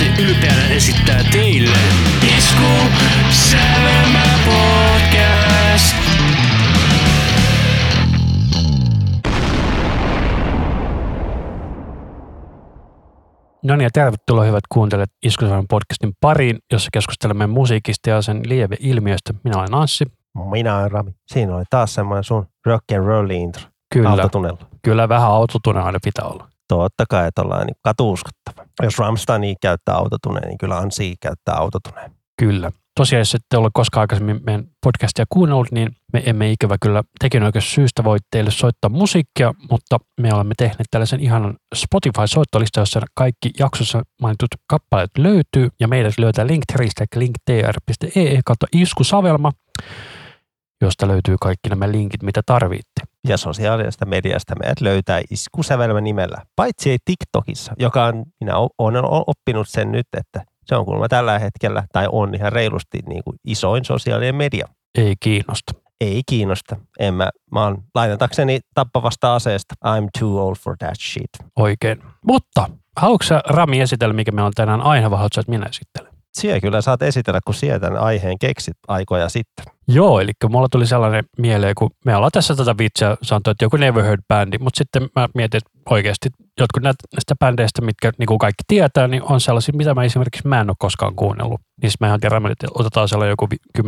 Anssi ylpeänä esittää teille Isku Sävelmä Podcast. No niin, ja tervetuloa hyvät kuuntelijat Iskusavan podcastin pariin, jossa keskustelemme musiikista ja sen lieveilmiöstä. Minä olen Anssi. Minä olen Rami. Siinä oli taas semmoinen sun rock and roll intro. Kyllä, Autotunnella. kyllä vähän autotune aina pitää olla. Totta kai, että ollaan niin katuuskottava. Jos Ramstein käyttää autotuneen, niin kyllä Ansi käyttää autotuneen. Kyllä. Tosiaan, jos ette ole koskaan aikaisemmin meidän podcastia kuunnellut, niin me emme ikävä kyllä tekijänoikeus syystä voi teille soittaa musiikkia, mutta me olemme tehneet tällaisen ihanan Spotify-soittolista, jossa kaikki jaksossa mainitut kappaleet löytyy, ja meidät löytää linktristä, linktr.ee kautta iskusavelma, josta löytyy kaikki nämä linkit, mitä tarvitte. Ja sosiaalisesta mediasta meidät löytää iskusävelmä nimellä. Paitsi ei TikTokissa, joka on, minä olen oppinut sen nyt, että se on kuulemma tällä hetkellä, tai on ihan reilusti niin kuin isoin sosiaalinen media. Ei kiinnosta. Ei kiinnosta. En mä, mä oon lainatakseni tappavasta aseesta. I'm too old for that shit. Oikein. Mutta haluatko sä Rami esitellä, mikä meillä on tänään aihe, vai haluatko että minä esittelen? Siellä kyllä saat esitellä, kun sieltä aiheen keksit aikoja sitten. Joo, eli mulla tuli sellainen mieleen, kun me ollaan tässä tätä vitsiä sanottu, että joku Never Heard-bändi, mutta sitten mä mietin, että oikeasti jotkut näistä bändeistä, mitkä niin kuin kaikki tietää, niin on sellaisia, mitä mä esimerkiksi mä en ole koskaan kuunnellut. Niin mä ihan kerran, että otetaan sellainen joku 10-15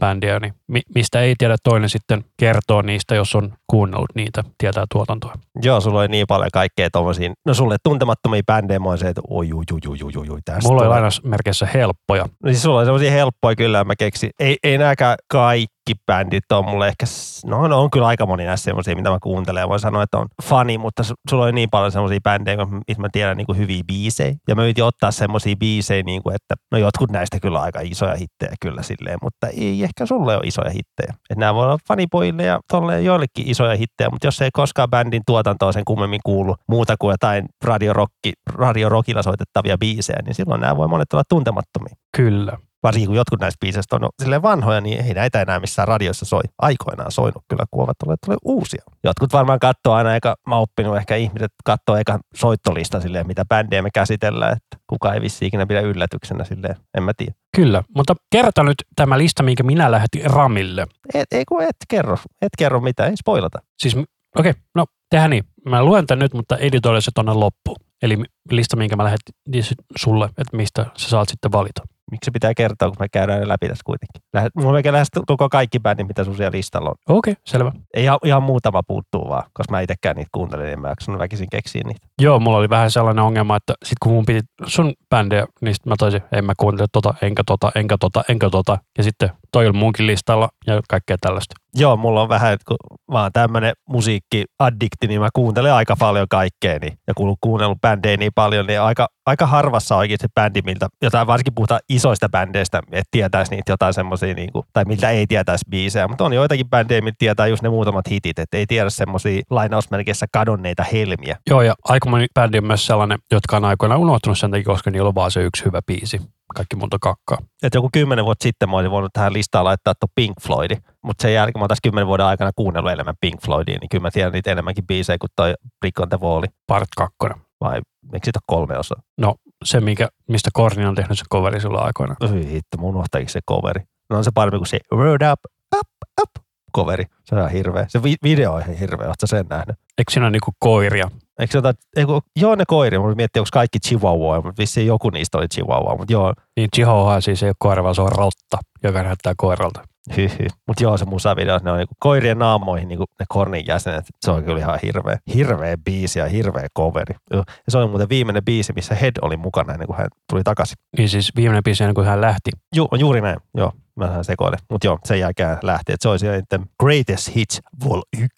bändiä, niin mi- mistä ei tiedä toinen sitten kertoo niistä, jos on kuunnellut niitä, tietää tuotantoa. Joo, sulla oli niin paljon kaikkea tommosia, no sulle tuntemattomia bändejä, mä se, että oi, oi, oi, oi, oi, oi, tästä Mulla oli lainausmerkeissä helppoja. No siis sulla oli semmosia helppoja kyllä, mä keksin. Ei, ei nääkään kaikki bändit on mulle ehkä, no, no on kyllä aika moni näissä semmosia, mitä mä kuuntelen. Voin sanoa, että on fani, mutta su- sulla oli niin paljon semmosia bändejä, mistä mä tiedän niin kuin hyviä biisejä. Ja mä yritin ottaa semmosia biisejä, niin kuin, että no jotkut näistä kyllä aika isoja hittejä kyllä silleen, mutta ei ehkä sulle ole isoja hittejä. Että nämä voi olla fanipojille ja tolleen joillekin isoja hittejä, mutta jos ei koskaan bändin tuotantoa sen kummemmin kuulu muuta kuin jotain radiorokki, radiorokilla soitettavia biisejä, niin silloin nämä voi monet olla tuntemattomia Kyllä. Varsinkin kun jotkut näistä biiseistä on silleen vanhoja, niin ei näitä enää missään radioissa soi. Aikoinaan soinut kyllä, kun ovat olleet olleet uusia. Jotkut varmaan katsoo aina, eka, mä oppinut ehkä ihmiset katsoo eka soittolista silleen, mitä bändejä me käsitellään, että kuka ei vissi ikinä pidä yllätyksenä silleen, en mä tiedä. Kyllä, mutta kerta nyt tämä lista, minkä minä lähetin Ramille. Et, ei kun et kerro, et kerro mitään, ei spoilata. Siis, okei, okay, no tehdään niin. Mä luen tän nyt, mutta editoille se tonne loppuun. Eli lista, minkä mä lähetin niin sulle, että mistä sä saat sitten valita. Miksi se pitää kertoa, kun me käydään ne läpi tässä kuitenkin? Lähet, mulla on melkein lähes koko kaikki bändit, mitä sun siellä listalla on. Okei, okay, selvä. Ei ihan, ihan muutama puuttuu vaan, koska mä itsekään niitä kuuntelin, niin mä jaksanut väkisin keksiä niitä. Joo, mulla oli vähän sellainen ongelma, että sit kun mun piti sun bändejä, niin sit mä toisin, en mä kuuntele tota, enkä tota, enkä tota, enkä tota. Ja sitten toi oli munkin listalla ja kaikkea tällaista. Joo, mulla on vähän, että kun mä oon tämmönen musiikkiaddikti, niin mä kuuntelen aika paljon kaikkea. Niin, ja kun kuunnellut bändejä niin paljon, niin aika, aika harvassa oikein se bändi, miltä, jotain varsinkin puhutaan isoista bändeistä, että tietäisi niitä jotain semmoisia, niin tai miltä ei tietäisi biisejä. Mutta on joitakin bändejä, miltä tietää just ne muutamat hitit, että ei tiedä semmoisia lainausmerkeissä kadonneita helmiä. Joo, ja aika moni bändi on myös sellainen, jotka on aikoinaan unohtunut sen takia, koska niillä on vaan se yksi hyvä biisi. Kaikki muuta kakkaa. Että joku kymmenen vuotta sitten mä olisin voinut tähän listaan laittaa tuon Pink Floydin, mutta sen jälkeen mä oon tässä kymmenen vuoden aikana kuunnellut enemmän Pink Floydia, niin kyllä mä tiedän niitä enemmänkin biisejä kuin toi Brick on the Wall. Part 2. Vai eikö siitä kolme osaa? No, se, mikä, mistä Korni on tehnyt se coveri silloin aikoina. Oi hitto, mun unohtajikin se coveri. No on se parempi kuin se Word Up, Up, Up coveri. Se on ihan hirveä. Se vi- video on ihan hirveä, ootko sen nähnyt? Eikö siinä ole niinku koiria? Eikö se jotain, ei, kun, joo ne koiria, mä miettii, onko kaikki chihuahua, mutta vissiin joku niistä oli chihuahua, mutta joo, Niin Chihuahua siis ei ole koira, vaan se on rotta, joka näyttää koiralta. hyhy. Mutta joo, se musavideo, ne on niinku koirien naamoihin niinku ne Kornin jäsenet. Se on kyllä ihan hirveä, hirveä biisi ja hirveä coveri. Joo. Ja se oli muuten viimeinen biisi, missä Head oli mukana ennen kuin hän tuli takaisin. Niin siis viimeinen biisi ennen kuin hän lähti. Ju, juuri näin, joo. Mä sekoilen. Mutta joo, sen jälkeen lähti. Että se olisi sitten Greatest Hits Vol 1.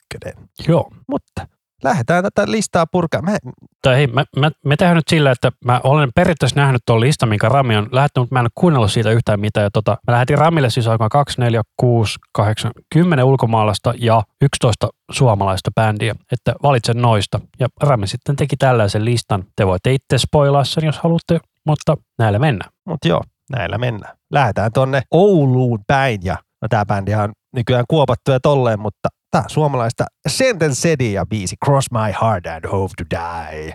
Joo. Mutta lähdetään tätä listaa. Mä, Tai hei, mä, mä, me tehdään nyt sillä, että mä olen periaatteessa nähnyt tuon listan, minkä Rami on lähettänyt, mutta mä en ole kuunnellut siitä yhtään mitään. Ja tota, mä lähetin Ramille siis aikaan 2, 4, 6, 8, 10 ulkomaalaista ja 11 suomalaista bändiä, että valitsen noista. Ja Rami sitten teki tällaisen listan. Te voitte itse spoilaa sen, jos haluatte, mutta näillä mennään. Mutta joo, näillä mennään. Lähdetään tonne Ouluun päin ja no tää bändi on nykyään kuopattu ja tolleen, mutta tää suomalaista Sentence ja biisi Cross My Heart and Hope to Die.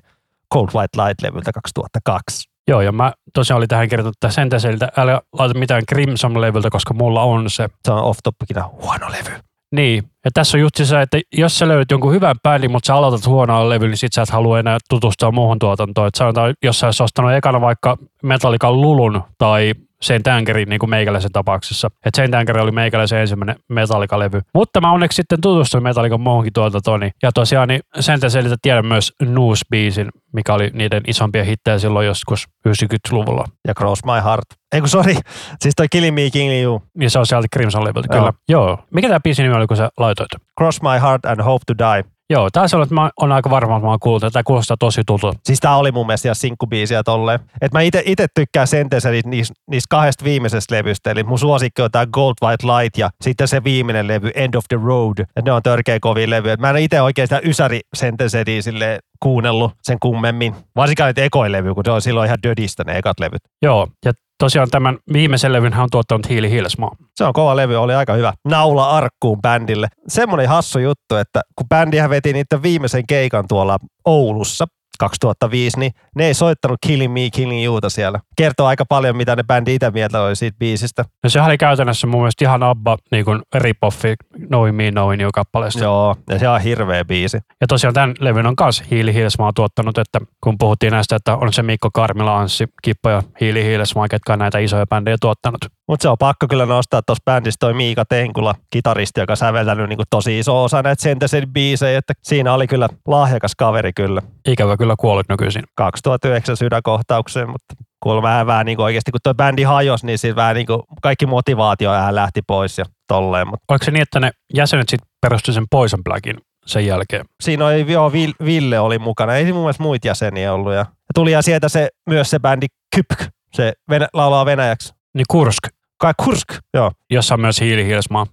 Cold White Light-levyltä 2002. Joo, ja mä tosiaan olin tähän kirjoittanut että Senteseltä, älä laita mitään Crimson-levyltä, koska mulla on se. Se on off topicina huono levy. Niin, ja tässä on just se, että jos sä löydät jonkun hyvän bändin, mutta sä aloitat huonoa levyllä, niin sit sä et halua enää tutustua muuhun tuotantoon. Et sanotaan, jos sä olisit ostanut ekana vaikka Metallican Lulun tai Saint Angerin niin kuin meikäläisen tapauksessa. Että Saint Anger oli meikäläisen ensimmäinen Metallica-levy. Mutta mä onneksi sitten tutustuin Metallican muuhunkin tuotantoon. niin- Ja tosiaan niin sen selitä tiedän myös Noose-biisin, mikä oli niiden isompia hittejä silloin joskus 90-luvulla. Ja Cross My Heart. Ei kun sori, siis toi Killing Me, Killing You. Niin se on sieltä Crimson-levyltä, Joo. kyllä. Joo. Mikä tämä biisin nimi oli, kun sä laitoit? Cross My Heart and Hope to Die. Joo, tää on, että mä oon aika varma, että mä oon kuullut, että tämä kuulostaa tosi tutulta. Siis tää oli mun mielestä ihan sinkkubiisiä tolleen. Et mä ite, ite tykkään Sentencedit niistä, niistä kahdesta viimeisestä levystä. Eli mun suosikki on tää Gold White Light ja sitten se viimeinen levy End of the Road. Et ne on törkeä kovia levyjä. Et Mä en itse oikein sitä Ysäri Sentencedia sille kuunnellut sen kummemmin. Varsinkaan nyt ekoin levy, kun se on silloin ihan dödistä ne ekat levyt. Joo, ja tosiaan tämän viimeisen levyn hän on tuottanut Hiili Hiilesmaa. Se on kova levy, oli aika hyvä. Naula arkkuun bändille. Semmoinen hassu juttu, että kun bändihän veti niiden viimeisen keikan tuolla Oulussa 2005, niin ne ei soittanut Killing Me, Killing Youta siellä. Kertoo aika paljon, mitä ne bändi itse mieltä oli siitä biisistä. Ja sehän oli käytännössä mun mielestä ihan Abba niin kuin rip-offi Knowing Me, Knowing You kappaleesta. Joo, ja se on hirveä biisi. Ja tosiaan tämän levyn on myös Hiili Hiilesmaa tuottanut, että kun puhuttiin näistä, että on se Mikko Karmila, Anssi, Kippo ja Hiili Hiilesmaa, ketkä on näitä isoja bändejä tuottanut. Mutta se on pakko kyllä nostaa tuossa bändissä toi Miika Tenkula, kitaristi, joka säveltänyt niinku tosi iso osa näitä Sentenced biisejä, että siinä oli kyllä lahjakas kaveri kyllä. Ikävä kyllä kuollut nykyisin. 2009 sydänkohtaukseen, mutta kuulemma vähän, vähän niin oikeasti, kun tuo bändi hajosi, niin siinä vähän niin kuin kaikki motivaatio lähti pois ja tolleen, mutta Oliko se niin, että ne jäsenet sitten perusti sen Poison Blackin sen jälkeen? siinä oli, joo, Vil- Ville oli mukana, ei siinä mun mielestä muita jäseniä ollut ja, ja tuli ja sieltä se, myös se bändi Kypk, se venä, laulaa venäjäksi. Niin Kursk, Kai Kursk, joo. jossa on myös Hiili Hiilesmaa.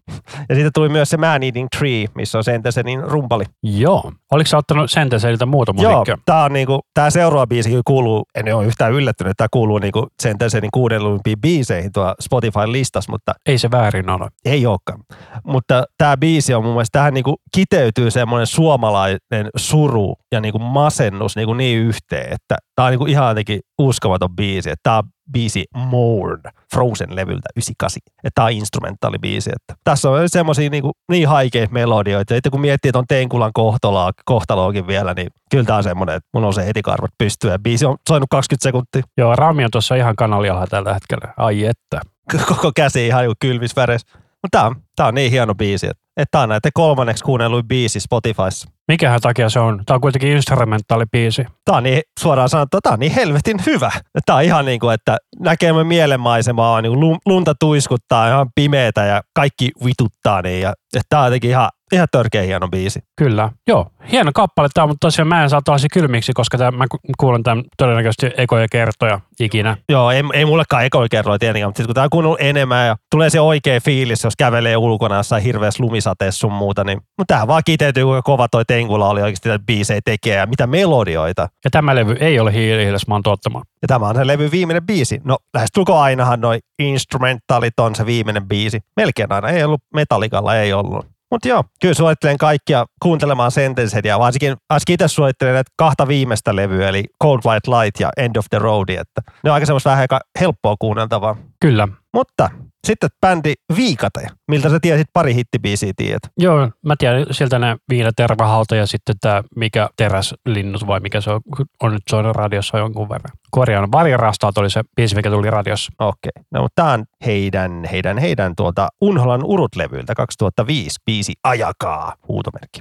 Ja siitä tuli myös se Man Eating Tree, missä on sentä se niin rumpali. Joo. Oliko sä ottanut Senteseltä muuta Joo, musiikkia? tää on niinku, tää seuraava biisi kuuluu, en ole yhtään yllättynyt, että tää kuuluu niinku Sentencenin kuunnellumpiin biiseihin tuo Spotify-listas, mutta Ei se väärin ole. ei olekaan. Mutta tämä biisi on mun mielestä, tähän niinku kiteytyy semmoinen suomalainen suru ja niinku masennus niinku niin yhteen, että tämä on niinku ihan jotenkin uskomaton biisi. Että tämä on biisi Mourn Frozen-levyltä 98. Että tämä on instrumentaalibiisi. Että tässä on semmoisia niinku, niin haikeita melodioita. Että kun miettii tuon Tenkulan kohtaloa, kohtaloakin vielä, niin kyllä tämä on semmoinen, että mun on se heti karvat pystyä. Ja biisi on soinut 20 sekuntia. Joo, Rami on tuossa ihan kanalialla tällä hetkellä. Ai että. koko käsi ihan joku kylmisväres. Mutta tämä on, tää on niin hieno biisi, että, että tämä on näiden kolmanneksi kuunnelluin biisi Spotifyssa. Mikähän takia se on? Tämä on kuitenkin instrumentaalibiisi. Tämä on niin, suoraan sanottuna, tämä on niin helvetin hyvä. Tämä on ihan niin kuin, että näkee mun mielenmaisemaa, niin kuin lu- lunta tuiskuttaa, ihan pimeätä ja kaikki vituttaa niin. Ja, että tämä on jotenkin ihan, ihan törkeä hieno biisi. Kyllä. Joo, hieno kappale tämä, mutta tosiaan mä en saa tällaisia kylmiksi, koska tämän, mä ku- kuulen tämän todennäköisesti ekoja kertoja ikinä. Joo, ei, ei mullekaan ekoi kerroa tietenkään, mutta sit kun tämä on kuunnellut enemmän ja tulee se oikea fiilis, jos kävelee ulkona jossain hirveässä lumisateessa sun muuta, niin mutta tämä vaan kiteytyy, kuinka kova toi Tenkula oli oikeasti biisejä tekee ja mitä melodioita. Ja tämä levy ei ole hiilihiilesmaan tuottama. Ja tämä on se levy viimeinen biisi. No lähestulkoon ainahan noi instrumentaalit on se viimeinen biisi. Melkein aina ei ollut Metallicalla, ei ollut. Mutta joo, kyllä suosittelen kaikkia kuuntelemaan Sentenced ja varsinkin, varsinkin itse suosittelen näitä kahta viimeistä levyä, eli Cold White Light ja End of the Road, että ne on aika semmoista vähän aika helppoa kuunneltavaa. Kyllä. Mutta sitten bändi Viikate, miltä sä tiesit pari hittibiisiä tiedät? Joo, mä tiedän sieltä ne Viina Tervahalta ja sitten tämä Mikä Teräslinnut vai mikä se on, on nyt soinut radiossa jonkun verran. Korjaan, Varjarastaat oli se biisi, mikä tuli radiossa. Okei, no mutta tämä on heidän, heidän, heidän tuolta Unholan Urut-levyltä 2005 biisi Ajakaa, huutomerkki.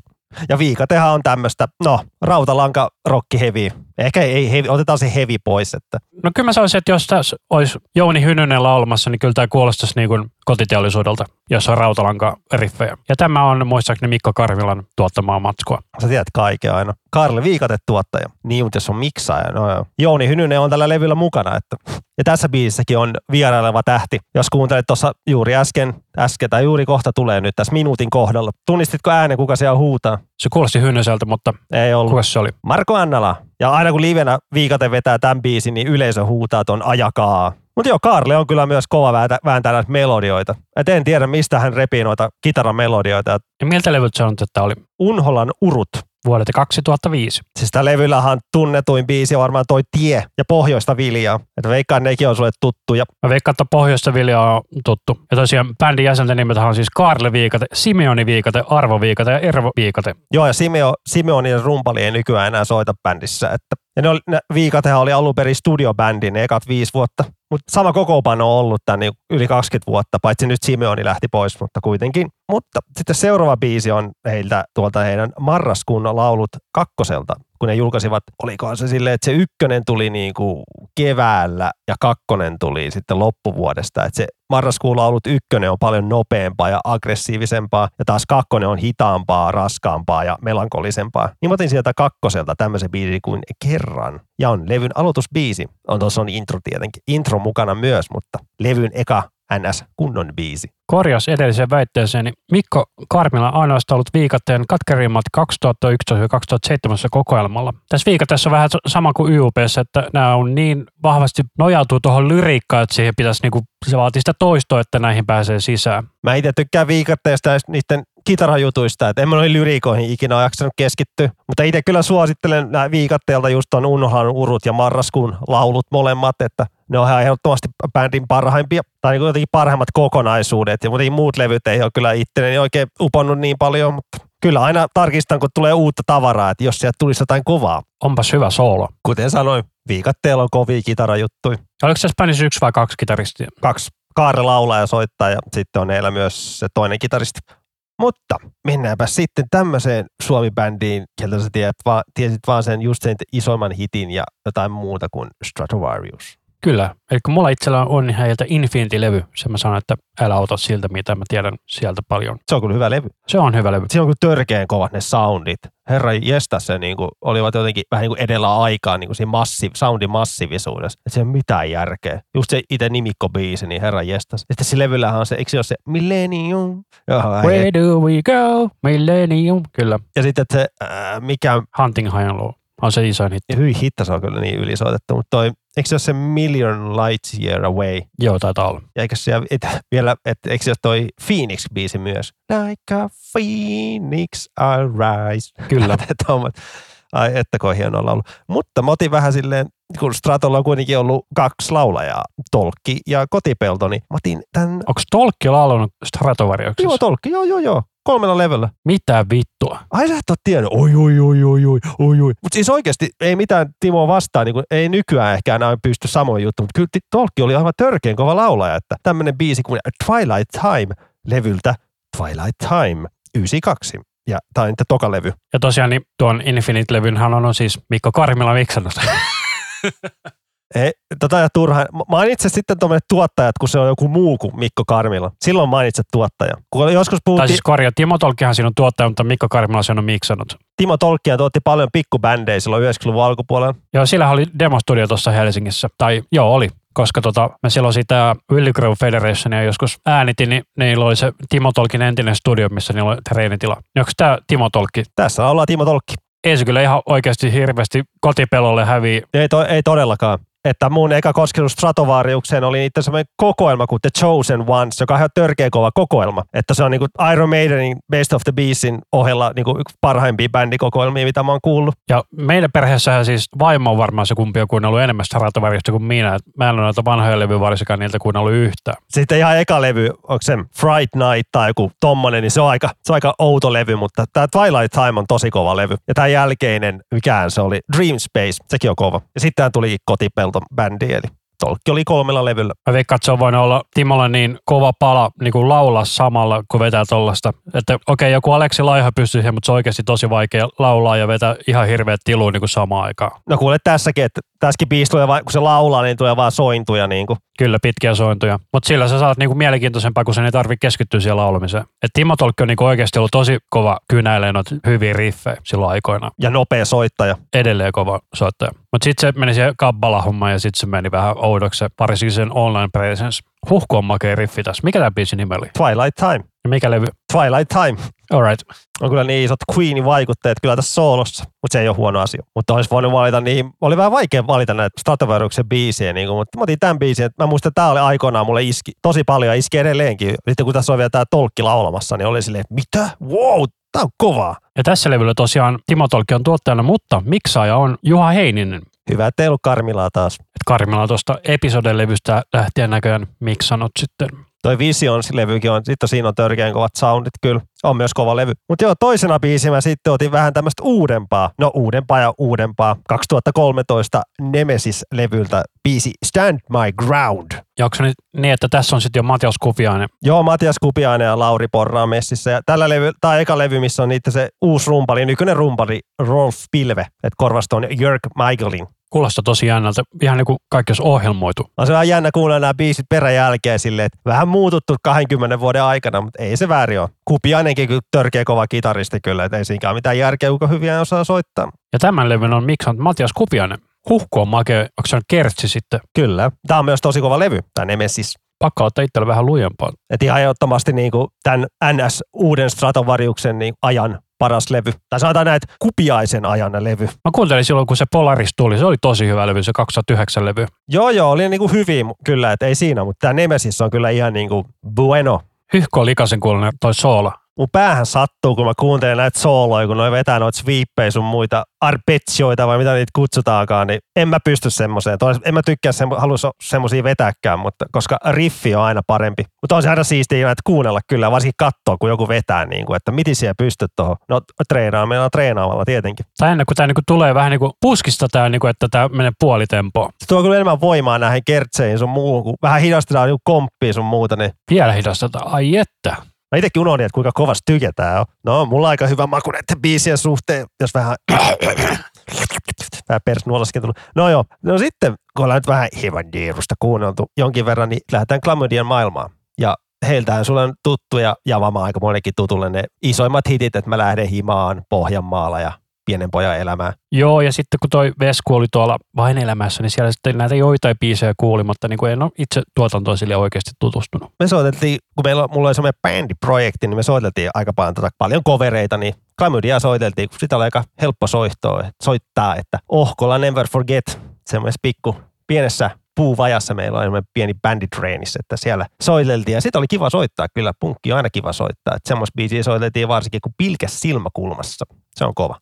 Ja Viikatehan on tämmöistä, no, rautalanka rokki heavy. Ehkä ei heavy, otetaan se heavy pois, että No kyllä mä sanoisin, että jos tässä olisi Jouni Hynynen laulamassa, niin kyllä tämä kuulostaisi niin kuin kotiteollisuudelta, jossa on rautalanka riffejä. Ja tämä on muistaakseni Mikko Karvilan tuottamaa matskua. sä tiedät kaiken aina. Karle Viikate tuottaja. Niin, mutta jos on miksaaja, no joo. Jouni Hynynen on tällä levyllä mukana. Että. Ja tässä biisissäkin on vieraileva tähti. Jos kuuntelet tuossa juuri äsken, äsken tai juuri kohta tulee nyt tässä minuutin kohdalla. Tunnistitko äänen, kuka siellä huutaa? Se kuulosti Hynyseltä, mutta Ei ollut. kuka se oli? Marko Annala. Ja aina kun livenä Viikate vetää tämän biisin, niin yleisö huutaa ton ajakaa. Mutta joo, Karle on kyllä myös kova vääntä, vääntää näitä melodioita. Et en tiedä, mistä hän repii noita kitaran melodioita. Et Ja miltä levyt se on, että oli? Unholan urut vuodelta 2005. Siis tää levyllähän tunnetuin biisi on varmaan toi Tie ja Pohjoista viljaa. Että veikkaan nekin on sulle tuttuja. Mä veikkaan, että Pohjoista Vilja on tuttu. Ja tosiaan bändin jäsenten nimet on siis Karle Viikate, Simeoni Viikate, Arvo Viikate ja Ervo Viikate. Joo, ja Simeo, Simeonin rumpali ei nykyään enää soita bändissä. Että, ja ne, oli, ne Viikatehan oli alun perin studiobändi ne ekat viisi vuotta. Mutta sama kokoopano on ollut tän niin yli 20 vuotta, paitsi nyt Simeoni lähti pois, mutta kuitenkin. Mutta sitten seuraava biisi on heiltä tuolta heidän marraskuun laulut kakkoselta, kun ne julkaisivat, olikohan se silleen, että se ykkönen tuli niin kuin keväällä ja kakkonen tuli sitten loppuvuodesta. Että se marraskuun laulut ykkönen on paljon nopeampaa ja aggressiivisempaa ja taas kakkonen on hitaampaa, raskaampaa ja melankolisempaa. Niin mä otin sieltä kakkoselta tämmöisen biisin kuin Kerran ja on levyn aloitusbiisi. On tuossa on intro tietenkin. Intro mukana myös, mutta levyn eka NS kunnon biisi. Korjaus edelliseen väitteeseen, niin Mikko Karmila on ainoastaan ollut viikatteen katkerimmat 2011-2007 kokoelmalla. Tässä viikatteessa on vähän sama kuin YUPssä, että nämä on niin vahvasti nojautuu tuohon lyriikkaan, että siihen pitäisi niinku, se vaatii sitä toistoa, että näihin pääsee sisään. Mä itse tykkään viikatteesta ja niiden kitarajutuista, että en mä noihin lyriikoihin ikinä ole jaksanut keskittyä, mutta itse kyllä suosittelen nämä viikatteelta just on Unnohan urut ja Marraskuun laulut molemmat, että ne on ihan ehdottomasti bändin parhaimpia, tai niin jotenkin parhaimmat kokonaisuudet, ja muutenkin muut levyt ei ole kyllä itselleni oikein uponnut niin paljon, mutta kyllä aina tarkistan, kun tulee uutta tavaraa, että jos sieltä tulisi jotain kovaa. Onpas hyvä soolo. Kuten sanoin, viikatteella on kovia kitarajuttuja. Oliko tässä bändissä yksi vai kaksi kitaristia? Kaksi. Kaare laulaa ja soittaa ja sitten on heillä myös se toinen kitaristi. Mutta mennäänpä sitten tämmöiseen Suomi-bändiin, keltä sä tiedät, tiesit vaan sen just sen isoimman hitin ja jotain muuta kuin Stratovarius. Kyllä. Eli kun mulla itsellä on heiltä Infinity-levy, se mä sanon, että älä ota siltä, mitä mä tiedän sieltä paljon. Se on kyllä hyvä levy. Se on hyvä levy. Siinä on kyllä törkeän kovat ne soundit. Herra jesta se niin kuin, olivat jotenkin vähän niin kuin edellä aikaa niin kuin siinä massi, soundin massiivisuudessa. Että se ei ole mitään järkeä. Just se itse nimikkobiisi, niin herra jestas. Sitten se levyllähän on se, eikö se ole se Millennium? Joo, Where do we go? Millennium. Kyllä. Ja sitten se, äh, mikä Hunting High and Low on se isoin hitti. hyi hitta, se on kyllä niin ylisoitettu, mutta toi, eikö se ole se Million Lights Year Away? Joo, taitaa olla. Ja eikö se et, vielä, et, eikö se ole toi Phoenix-biisi myös? Like a phoenix I rise. Kyllä. Ai että kuin hienoa laulu. Mutta mä otin vähän silleen, kun Stratolla on kuitenkin ollut kaksi laulajaa, Tolkki ja Kotipelto, niin mä otin tämän... Onko Tolkki laulunut Stratovariuksessa? Joo, Tolkki, joo, joo, joo. Kolmella levyllä. Mitä vittua? Ai sä et ole tiennyt. Oi, oi, oi, oi, oi, oi, oi. Mutta siis oikeasti ei mitään Timoa vastaan, niin kuin, ei nykyään ehkä enää pysty samoin juttu, mutta kyllä Tolkki oli aivan törkeän kova laulaja, että tämmöinen biisi kuin Twilight Time levyltä Twilight Time 92. Ja tämä on toka levy. Ja tosiaan niin tuon Infinite-levynhän on, on siis Mikko Karmila miksannut. Ei, tota ja turha. Mainitse sitten tuommoinen tuottajat, kun se on joku muu kuin Mikko Karmila. Silloin mainitset tuottaja. Kun joskus tai puhuttiin, siis korjaa, Timo Tolkkihan siinä on tuottaja, mutta Mikko Karmila sen on miksannut. Timo Tolkkia tuotti paljon pikkubändejä silloin 90-luvun alkupuolella. Joo, sillä oli demostudio tuossa Helsingissä. Tai joo, oli. Koska tota, mä silloin sitä Willy Grove Federationia joskus äänitin, niin niillä oli se Timo Tolkin entinen studio, missä niillä oli treenitila. Onko tämä Timo Tolkki? Tässä ollaan Timo Tolkki. Ei se kyllä ihan oikeasti hirveästi kotipelolle hävii. Ei, to, ei todellakaan. Että mun eka kosketus Stratovariukseen oli itse semmoinen kokoelma kuin The Chosen Ones, joka on ihan törkeä kova kokoelma. Että se on niinku Iron Maidenin Best of the Beastin ohella niinku yksi parhaimpia bändikokoelmia, mitä mä oon kuullut. Ja meidän perheessähän siis vaimo on varmaan se kumpi, on ollut enemmän Stratovariusta kuin minä. Mä en ole näitä vanhoja levyvarsikaan niiltä kuunnellut yhtään. Sitten ihan eka levy, onko se Fright Night tai joku tommonen, niin se on aika, se on aika outo levy, mutta tämä Twilight Time on tosi kova levy. Ja tämä jälkeinen, mikään se oli, Dream Space, sekin on kova. Ja sitten tuli Kotipelto bändi, eli Tolkki oli kolmella levyllä. Mä veikkaan, että se on voinut olla Timolla niin kova pala niin kuin laulaa samalla, kun vetää tollasta. Että okei, okay, joku Aleksi Laiha pystyy siihen, mutta se on oikeasti tosi vaikea laulaa ja vetää ihan hirveät tiluun niin kuin samaan aikaan. No kuule tässäkin, että tässäkin biisi tulee kun se laulaa, niin tulee vaan sointuja niin kuin. Kyllä, pitkiä sointuja. Mutta sillä sä saat niinku mielenkiintoisempaa, kun sen ei tarvitse keskittyä siihen laulamiseen. Et Timo Tolkki on niinku oikeasti ollut tosi kova kynäilee noita hyviä riffejä silloin aikoina. Ja nopea soittaja. Edelleen kova soittaja. Mutta sitten se meni siihen kabbala ja sitten se meni vähän oudoksi varsinkin sen online presence. Huhku on makea riffi tässä. Mikä tämä biisin nimi oli? Twilight Time. Ja mikä levy? Twilight Time. Alright. On kyllä niin isot Queenin vaikutteet kyllä tässä soolossa, mutta se ei ole huono asia. Mutta olisi voinut valita niin, oli vähän vaikea valita näitä Stratovariuksen biisejä, niin kuin, mutta mä otin tämän biisin, että mä muistan, että tämä oli aikoinaan mulle iski tosi paljon ja iski edelleenkin. Sitten kun tässä on vielä tämä tolkki laulamassa, niin oli silleen, että mitä? Wow, Tää on kovaa. Ja tässä levyllä tosiaan Timo Tolkki on tuottajana, mutta miksaaja on Juha Heininen. Hyvä, ettei ollut Karmilaa taas. Et Karmila on tuosta episodelevystä lähtien näköjään miksannut sitten. Toi Visions-levykin on, sitten siinä on törkeän kovat soundit kyllä. On myös kova levy. Mutta joo, toisena biisinä sitten otin vähän tämmöistä uudempaa, no uudempaa ja uudempaa, 2013 Nemesis-levyltä biisi Stand My Ground. Ja onko se nyt niin, että tässä on sitten jo Matias Kupiainen? Joo, Matias Kupiainen ja Lauri Porra on messissä. Ja tällä levy, tai eka levy, missä on niitä se uusi rumpali, nykyinen rumpali Rolf Pilve, että korvasta on Jörg Michaelin. Kuulostaa tosi jännältä, ihan niin kuin kaikki olisi ohjelmoitu. On se vähän jännä kuulla nämä biisit peräjälkeen silleen, että vähän muututtu 20 vuoden aikana, mutta ei se väärin ole. Kupiainenkin törkeä kova kitaristi kyllä, että ei siinäkään mitään järkeä, kuka hyviä osaa soittaa. Ja tämän levyn on miksannut Matias Kupiainen. Huhko on makea, onko se on kertsi sitten? Kyllä. Tämä on myös tosi kova levy, tämä Nemesis. Pakko ottaa itselle vähän lujempaa. Että ihan ehdottomasti niin kuin tämän NS uuden Stratovariuksen niin ajan paras levy. Tai sanotaan näin, että kupiaisen ajan levy. Mä kuuntelin silloin, kun se Polaris tuli. Se oli tosi hyvä levy, se 2009 levy. Joo, joo, oli niin kuin hyvin kyllä, että ei siinä, mutta tämä Nemesis on kyllä ihan niin kuin bueno. Hyhko likasen kuulonen toi soola. Mun päähän sattuu, kun mä kuuntelen näitä sooloja, kun noi vetää noita sweepejä sun muita arpeggioita vai mitä niitä kutsutaankaan, niin en mä pysty semmoiseen. En mä tykkää semmo, halua semmoisia vetääkään, mutta koska riffi on aina parempi. Mutta on se aina siistiä että kuunnella kyllä, varsinkin katsoa, kun joku vetää, niin kuin, että miten siellä pystyt tuohon. No treenaamalla, treenaamalla tietenkin. Tai ennen kuin tämä niinku tulee vähän niin kuin puskista tämä, niinku, että tämä menee puolitempoon. Se tuo kyllä enemmän voimaa näihin kertseihin sun muuhun, kun vähän hidastetaan niin komppia sun muuta, niin Vielä hidastetaan, ai että. Mä itsekin unohdin, että kuinka kovasti tykätään on. No, mulla on aika hyvä maku näiden biisien suhteen, jos vähän... vähän persnuolaskin tullut. No joo, no sitten, kun ollaan nyt vähän hieman Deerusta kuunneltu jonkin verran, niin lähdetään Klamydian maailmaan. Ja heiltähän sulle on tuttu ja javama aika monenkin tutulle ne isoimmat hitit, että mä lähden himaan Pohjanmaalla ja pienen pojan elämää. Joo, ja sitten kun toi Vesku oli tuolla vain elämässä, niin siellä sitten näitä joitain biisejä kuuli, mutta niin kuin en ole itse tuotantoon sille oikeasti tutustunut. Me soiteltiin, kun meillä, mulla oli semmoinen bändiprojekti, niin me soiteltiin aika paljon, tota, paljon covereita, niin Klamydia soiteltiin, kun sitä oli aika helppo soittaa, soittaa, että Ohkola Never Forget, semmoisessa pikku pienessä puuvajassa meillä oli pieni bänditreenissä, että siellä soiteltiin. Ja sitten oli kiva soittaa, kyllä punkki on aina kiva soittaa. Että semmoista biisiä soiteltiin varsinkin kuin pilkäs silmäkulmassa. Se on kova.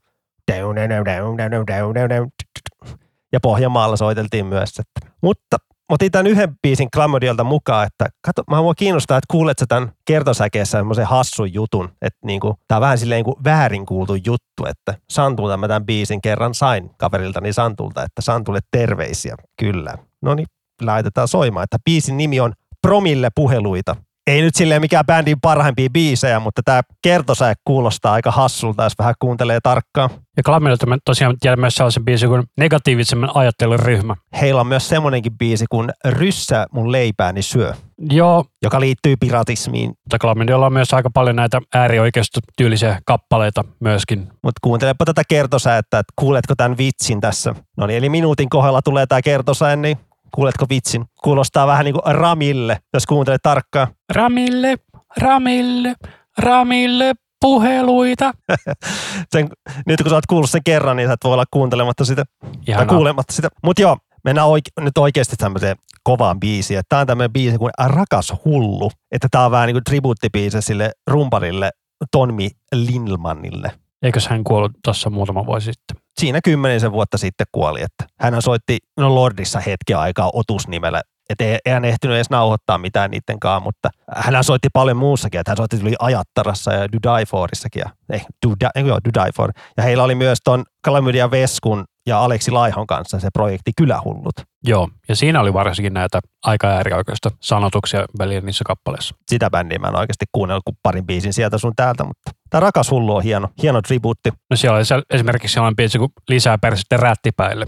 Ja Pohjanmaalla soiteltiin myös. Että. Mutta otin tämän yhden biisin Klamodialta mukaan, että kato, mä mua kiinnostaa, että kuulet sä tämän kertosäkeessä semmoisen hassun jutun, että niinku, tää on vähän silleen kuin väärin kuultu juttu, että Santulta mä tämän biisin kerran sain kaveriltani Santulta, että Santulle terveisiä, kyllä. No niin, laitetaan soimaan, että biisin nimi on Promille puheluita ei nyt silleen mikään bändin parhaimpia biisejä, mutta tämä kertosäe kuulostaa aika hassulta, jos vähän kuuntelee tarkkaan. Ja Klamilta me tosiaan tiedän myös sellaisen biisin kuin negatiivisemman ajattelun ryhmä. Heillä on myös semmoinenkin biisi kuin Ryssä mun leipääni syö, Joo, joka liittyy piratismiin. mutta Klamidiolla on myös aika paljon näitä äärioikeistotyylisiä kappaleita myöskin. Mutta kuuntelepa tätä kertosäettä, että kuuletko tämän vitsin tässä. No niin, eli minuutin kohdalla tulee tämä kertosäe, niin kuuletko vitsin? Kuulostaa vähän niin kuin Ramille, jos kuuntelet tarkkaan. Ramille, Ramille, Ramille puheluita. Sen, nyt kun sä oot kuullut sen kerran, niin sä et voi olla kuuntelematta sitä tai Ihanaa. kuulematta sitä. Mutta joo, mennään oike- nyt oikeasti tämmöiseen kovaan biisiin. Tämä on tämmöinen biisi kuin Rakas hullu. Että tämä on vähän niin kuin tribuuttibiisi sille rumparille Tonmi Lindmanille. Eikös hän kuollut tuossa muutama vuosi sitten? Siinä kymmenisen vuotta sitten kuoli. Että hän soitti no Lordissa hetken aikaa otusnimellä. Ei, ei hän ehtinyt edes nauhoittaa mitään niittenkaan, mutta hän soitti paljon muussakin. Että hän soitti tuli Ajattarassa ja Do Die Forissakin. Ja, eh, Do, Die, eh, joo, Do Die For. Ja heillä oli myös ton Kalamydia Veskun ja Aleksi Laihon kanssa se projekti Kylähullut. Joo, ja siinä oli varsinkin näitä aika äärioikeista sanotuksia välillä niissä kappaleissa. Sitä bändiä mä en oikeasti kuunnellut kuin parin biisin sieltä sun täältä, mutta tämä Rakas hullu on hieno, hieno tribuutti. No siellä oli se, esimerkiksi sellainen biisi kuin lisää persettä rättipäille.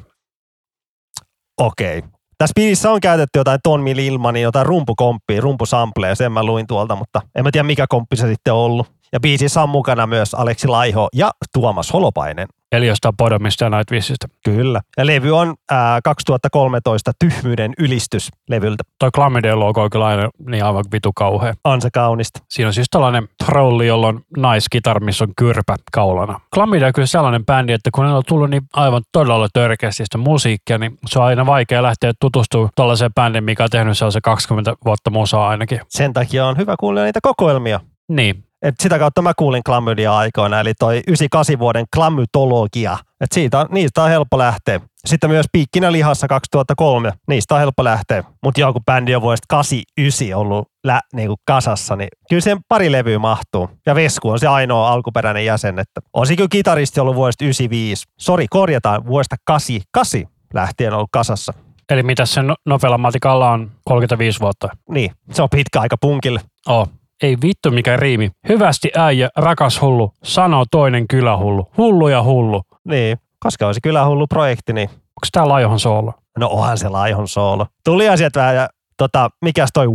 Okei. Tässä biisissä on käytetty jotain Ton Mil Ilmanin, jotain rumpukomppia, rumpusampleja, sen mä luin tuolta, mutta en mä tiedä mikä komppi se sitten ollut. Ja biisissä on mukana myös Aleksi Laiho ja Tuomas Holopainen. Eli jostain Podomista ja Nightwishista. Kyllä. Ja levy on ää, 2013 Tyhmyyden ylistys levyltä. Toi Chlamydia logo on kyllä aina niin aivan vitu kauhea. On se kaunista. Siinä on siis tällainen trolli, jolla on naiskitar, missä on kyrpä kaulana. Chlamydia on kyllä sellainen bändi, että kun ne on tullut niin aivan todella törkeästi sitä musiikkia, niin se on aina vaikea lähteä tutustumaan tällaiseen bändiin, mikä on tehnyt sellaisen 20 vuotta musaa ainakin. Sen takia on hyvä kuunnella niitä kokoelmia. Niin, Et sitä kautta mä kuulin klamydia aikoina, eli toi 98 vuoden klamytologia. Et siitä, niistä on helppo lähteä. Sitten myös Piikkinä lihassa 2003, niistä on helppo lähteä. Mutta joku bändi on vuodesta 89 ollut lä, niinku kasassa, niin kyllä siihen pari levyä mahtuu. Ja Vesku on se ainoa alkuperäinen jäsen, että on kyllä kitaristi ollut vuodesta 95. Sori, korjataan vuodesta 88 lähtien ollut kasassa. Eli mitä se no- nopealla matikalla on 35 vuotta? Niin, se on pitkä aika punkille. Oh. Ei vittu mikä riimi. Hyvästi äijä, rakas hullu, sanoo toinen kylähullu. Hullu ja hullu. Niin, koska on se kyllä hullu projekti, niin Onko tää Laihohan soolo? no onhan se laihon soolo. Tuli asiat vähän ja tota, mikäs toi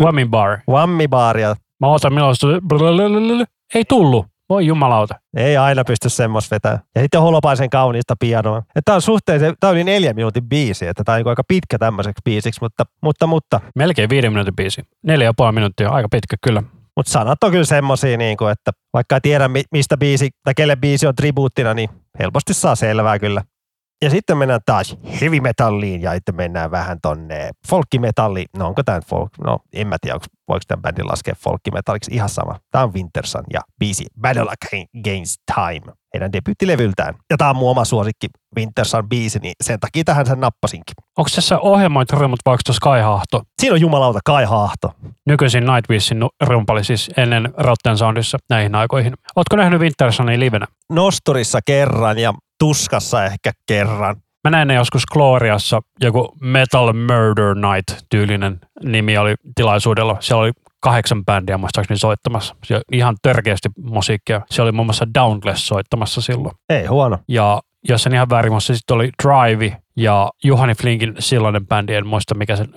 Women Bar. Whammy Bar ja Mä otan milloin se... Ei tullut. Voi jumalauta. ei aina pysty semmos vetää. Ja sitten Holopaisen kauniista pianoa. Tämä on suhteellisen, tämä oli neljä minuutin biisi, että tämä on niinku aika pitkä tämmöiseksi biisiksi, mutta, mutta, mutta, Melkein viiden minuutin biisi. Neljä ja puoli minuuttia. Aika pitkä kyllä. mutta sanat on kyllä semmosia, niin kuin, että vaikka ei tiedä mi- mistä biisi tai kelle biisi on tribuuttina, niin helposti saa selvää kyllä. Ja sitten mennään taas heavy metalliin ja sitten mennään vähän tonne folkkimetalliin. No onko tämä folk? No en mä tiedä, voiko tämän bändin laskea folkkimetalliksi. Ihan sama. Tämä on Winterson ja biisi Battle Against Time. Heidän debyyttilevyltään. Ja tämä on mun oma suosikki Winterson biisi, niin sen takia tähän sen nappasinkin. Onko tässä ohjelmoit rummut vaikka tuossa Kai Hahto? Siinä on jumalauta Kai Haahto. Nykyisin Nightwishin rumpali siis ennen Rotten Soundissa näihin aikoihin. Ootko nähnyt Wintersonin livenä? Nosturissa kerran ja Tuskassa ehkä kerran. Mä näin ne joskus Gloriassa, joku Metal Murder Night tyylinen nimi oli tilaisuudella. Siellä oli kahdeksan bändiä muistaakseni soittamassa. Siellä ihan törkeästi musiikkia. Siellä oli muun muassa Dauntless soittamassa silloin. Ei huono. Ja jos en ihan väärin muista, sitten oli Drive ja Juhani Flinkin silloinen bändi, en muista mikä sen,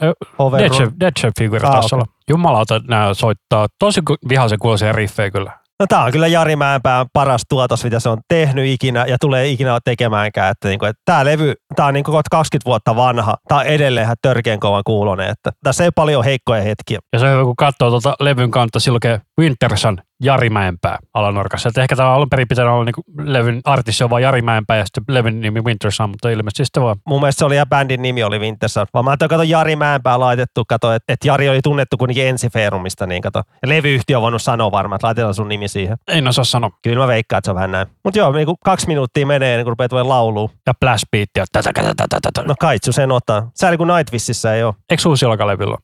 Dead Figure Ah, taisi okei. olla. Jumalauta, nämä soittaa tosi vihaisen kuuloisia riffejä kyllä. No tää on kyllä Jari Mäenpään paras tuotos, mitä se on tehnyt ikinä ja tulee ikinä tekemäänkään. Että, niinku, että tää levy, tää on niinku kohta 20 vuotta vanha. Tää on edelleen ihan törkeän kovan kuulonen. Että tässä ei paljon heikkoja hetkiä. Ja se on hyvä, kun katsoo tuota levyn kantta, silloin Winterson Jari Mäenpää alanorkassa. Että ehkä tämä alun perin pitänyt olla niin levyn artisti on vaan Jari Mäenpää ja sitten levyn nimi Winterson, mutta ilmeisesti sitten vaan. Mun mielestä se oli ja bändin nimi oli Winterson. Vaan mä ajattelin, kato Jari Mäenpää laitettu, kato, että, että Jari oli tunnettu kuitenkin Ensiferumista, niin kato. Ja levyyhtiö on voinut sanoa varmaan, että laitetaan sun nimi siihen. En osaa sanoa. Kyllä mä veikkaan, että se on vähän näin. Mutta joo, niin kuin kaksi minuuttia menee, niin kun rupeaa tulee lauluun. Ja Blast Beat ja tätä, tätä, tätä, tätä. No kaitsu sen ottaa. Sääli kun Nightwishissä ei ole. Eikö uusi?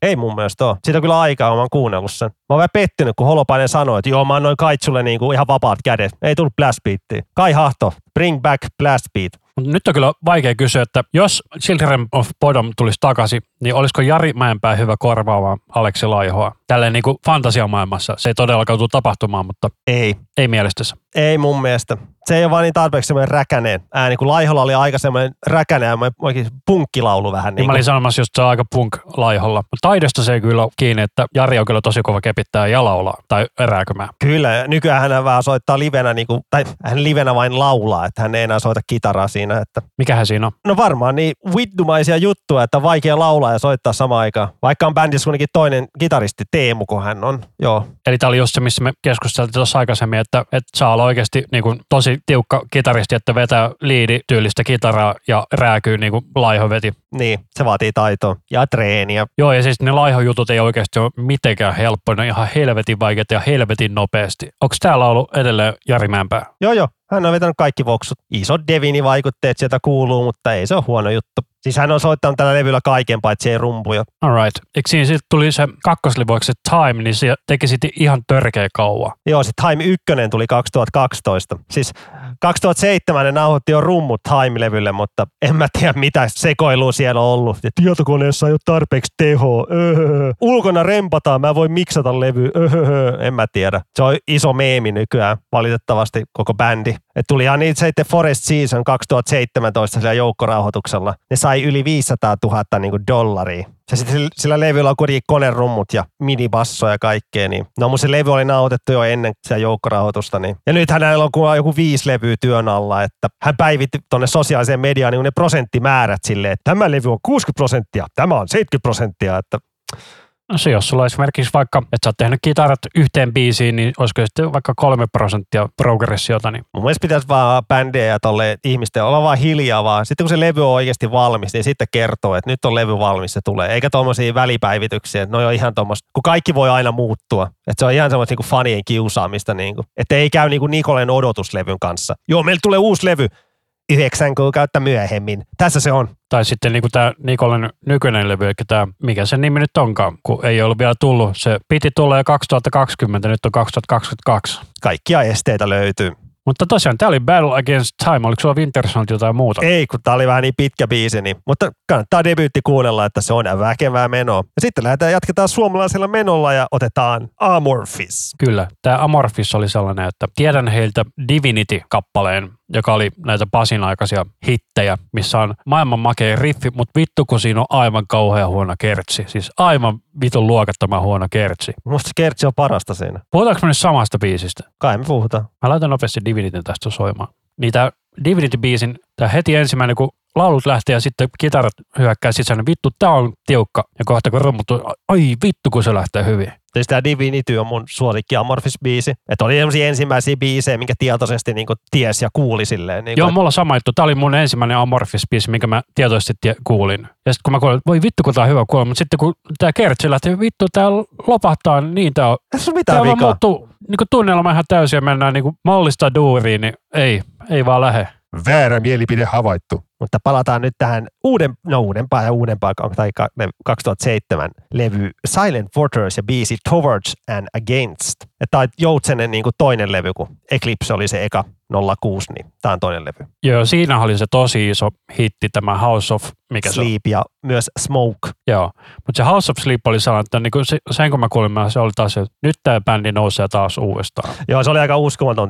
Ei mun mielestä ole. Siitä on kyllä aikaa, mä oon kuunnellut sen. Mä oon vähän pettynyt, kun Holopainen sanoi, että joo, mä annoin Kaitsulle niinku ihan vapaat kädet. Ei tullut Blast Beatia. Kai Hahto, bring back Blast Beat. Nyt on kyllä vaikea kysyä, että jos Children of Bodom tulisi takaisin, niin olisiko Jari Mäenpää hyvä korvaamaan Aleksi Laihoa? Tälleen niin kuin fantasiamaailmassa. Se ei todellakaan tule tapahtumaan, mutta Ei. ei mielestänsä. Ei mun mielestä. Se ei ole vaan niin tarpeeksi semmoinen räkäneen ääni, kun Laiholla oli aika semmoinen räkäneen, oikein punkkilaulu vähän. Niin Niin mä kuin. olin sanomassa just se on aika punk laiholla. Mutta taidosta se ei kyllä ole kiinni, että Jari on kyllä tosi kova kepittää ja laulaa tai rääkymään. Kyllä, nykyään hän vähän soittaa livenä, niin kuin, tai hän livenä vain laulaa, että hän ei enää soita kitaraa siinä. Että. Mikähän siinä on? No varmaan niin vittumaisia juttuja, että vaikea laulaa ja soittaa samaan aikaan. Vaikka on bändissä kuitenkin toinen kitaristi Teemu, kun hän on. Joo, Eli tämä oli just se, missä me keskusteltiin tuossa aikaisemmin, että, että saa olla oikeasti niin kuin, tosi tiukka kitaristi, että vetää liidityylistä kitaraa ja rääkyy niin kuin laiho veti. niin, se vaatii taitoa ja treeniä. Joo, ja siis ne laihojutut ei oikeasti ole mitenkään helppoja, ne on ihan helvetin vaikeita ja helvetin nopeasti. Onko täällä ollut edelleen Jari Mäenpää? Joo, joo, hän on vetänyt kaikki voksut. Isot Devini-vaikutteet sieltä kuuluu, mutta ei se ole huono juttu. Siis hän on soittanut tällä levyllä kaiken, paitsi ei rumpuja. Alright. Eikö siinä sitten tuli se kakkoslivoiksi se Time, niin se teki sitten ihan törkeä kauan. Joo, se Time 1 tuli 2012. Siis 2007 ne nauhoitti jo rummut Time-levylle, mutta en mä tiedä mitä sekoilua siellä on ollut. Ja tietokoneessa ei ole tarpeeksi tehoa. Öhö. Ulkona rempataan, mä voin miksata levy. Öhö. En mä tiedä. Se on iso meemi nykyään, valitettavasti koko bändi. Et tulihan niitä sitten Forest Season 2017 sillä joukkorahoituksella. Ne sai yli 500 000 niin dollaria. Ja sitten sillä, levyllä on kuitenkin konerummut ja minibasso ja kaikkea. Niin. No mun se levy oli nauhoitettu jo ennen sitä joukkorahoitusta. Niin. Ja nyt hänellä on joku viisi levyä työn alla. Että hän päivitti tuonne sosiaaliseen mediaan niin ne prosenttimäärät silleen, että tämä levy on 60 prosenttia, tämä on 70 prosenttia. Että se, jos sulla esimerkiksi vaikka, että sä oot tehnyt kitarat yhteen biisiin, niin olisiko sitten vaikka kolme prosenttia progressiota, niin Mun mielestä pitäisi vaan bändejä ja tolle ihmisten olla vaan hiljaa vaan. Sitten kun se levy on oikeasti valmis, niin sitten kertoo, että nyt on levy valmis, se tulee. Eikä tuommoisia välipäivityksiä, että ne on ihan tuommoista, kun kaikki voi aina muuttua. Että se on ihan semmoista niin fanien kiusaamista. Niin kuin. Että ei käy niin kuin Nikolen odotuslevyn kanssa. Joo, meillä tulee uusi levy yhdeksän kuukautta myöhemmin. Tässä se on. Tai sitten niin kuin tämä Nikolen nykyinen levy, eli tämä, mikä sen nimi nyt onkaan, kun ei ollut vielä tullut. Se piti tulla jo 2020, nyt on 2022. Kaikkia esteitä löytyy. Mutta tosiaan, tämä oli Battle Against Time. Oliko sulla Winter Soldier jotain muuta? Ei, kun tää oli vähän niin pitkä biisi, niin, mutta kannattaa debyytti kuunnella, että se on väkevää menoa. Ja sitten lähdetään, jatketaan suomalaisella menolla ja otetaan Amorphis. Kyllä. Tämä Amorphis oli sellainen, että tiedän heiltä Divinity-kappaleen, joka oli näitä Pasin aikaisia hittejä, missä on maailman makea riffi, mutta vittu kun siinä on aivan kauhea huono kertsi. Siis aivan vitun luokattoman huono kertsi. Musta Kertsi on parasta siinä. Puhutaanko me nyt samasta biisistä? Kai me puhutaan. Mä laitan nopeasti Divinityn tästä soimaan. Tää Divinity-biisin, tää heti ensimmäinen, kun laulut lähtee ja sitten kitarat hyökkää sisään, niin vittu, tää on tiukka. Ja kohta kun rummut, ai vittu kun se lähtee hyvin. Siis tämä Divinity on mun suosikki Amorphis-biisi. Että oli sellaisia ensimmäisiä biisejä, minkä tietoisesti niin ties ja kuuli silleen. Niin Joo, mulla on sama juttu. Tää oli mun ensimmäinen Amorphis-biisi, minkä mä tietoisesti tie- kuulin. Ja sitten kun mä kuulin, että voi vittu kun tää on hyvä kuulla, mutta sitten kun tää kertsi lähtee, vittu tää lopahtaa, niin tää on. se ole Tää mitään vikaa. muuttuu niin tunnelma ihan täysin ja mennään niin mollista duuriin, niin ei, ei vaan lähe. Väärä mielipide havaittu. Mutta palataan nyt tähän uuden, no uudempaan ja uudempaan, tai ka- ne 2007 levy Silent Fortress ja biisi Towards and Against. Tämä on Joutsenen niin kuin toinen levy, kun Eclipse oli se eka 06, niin tämä on toinen levy. Joo, siinä oli se tosi iso hitti, tämä House of, mikä se on? Sleep ja myös Smoke. Joo, mutta se House of Sleep oli sellainen, että niin se, sen kun mä kuulin, mä- se oli taas, se, että nyt tämä bändi nousee taas uudestaan. Joo, se oli aika uskomaton,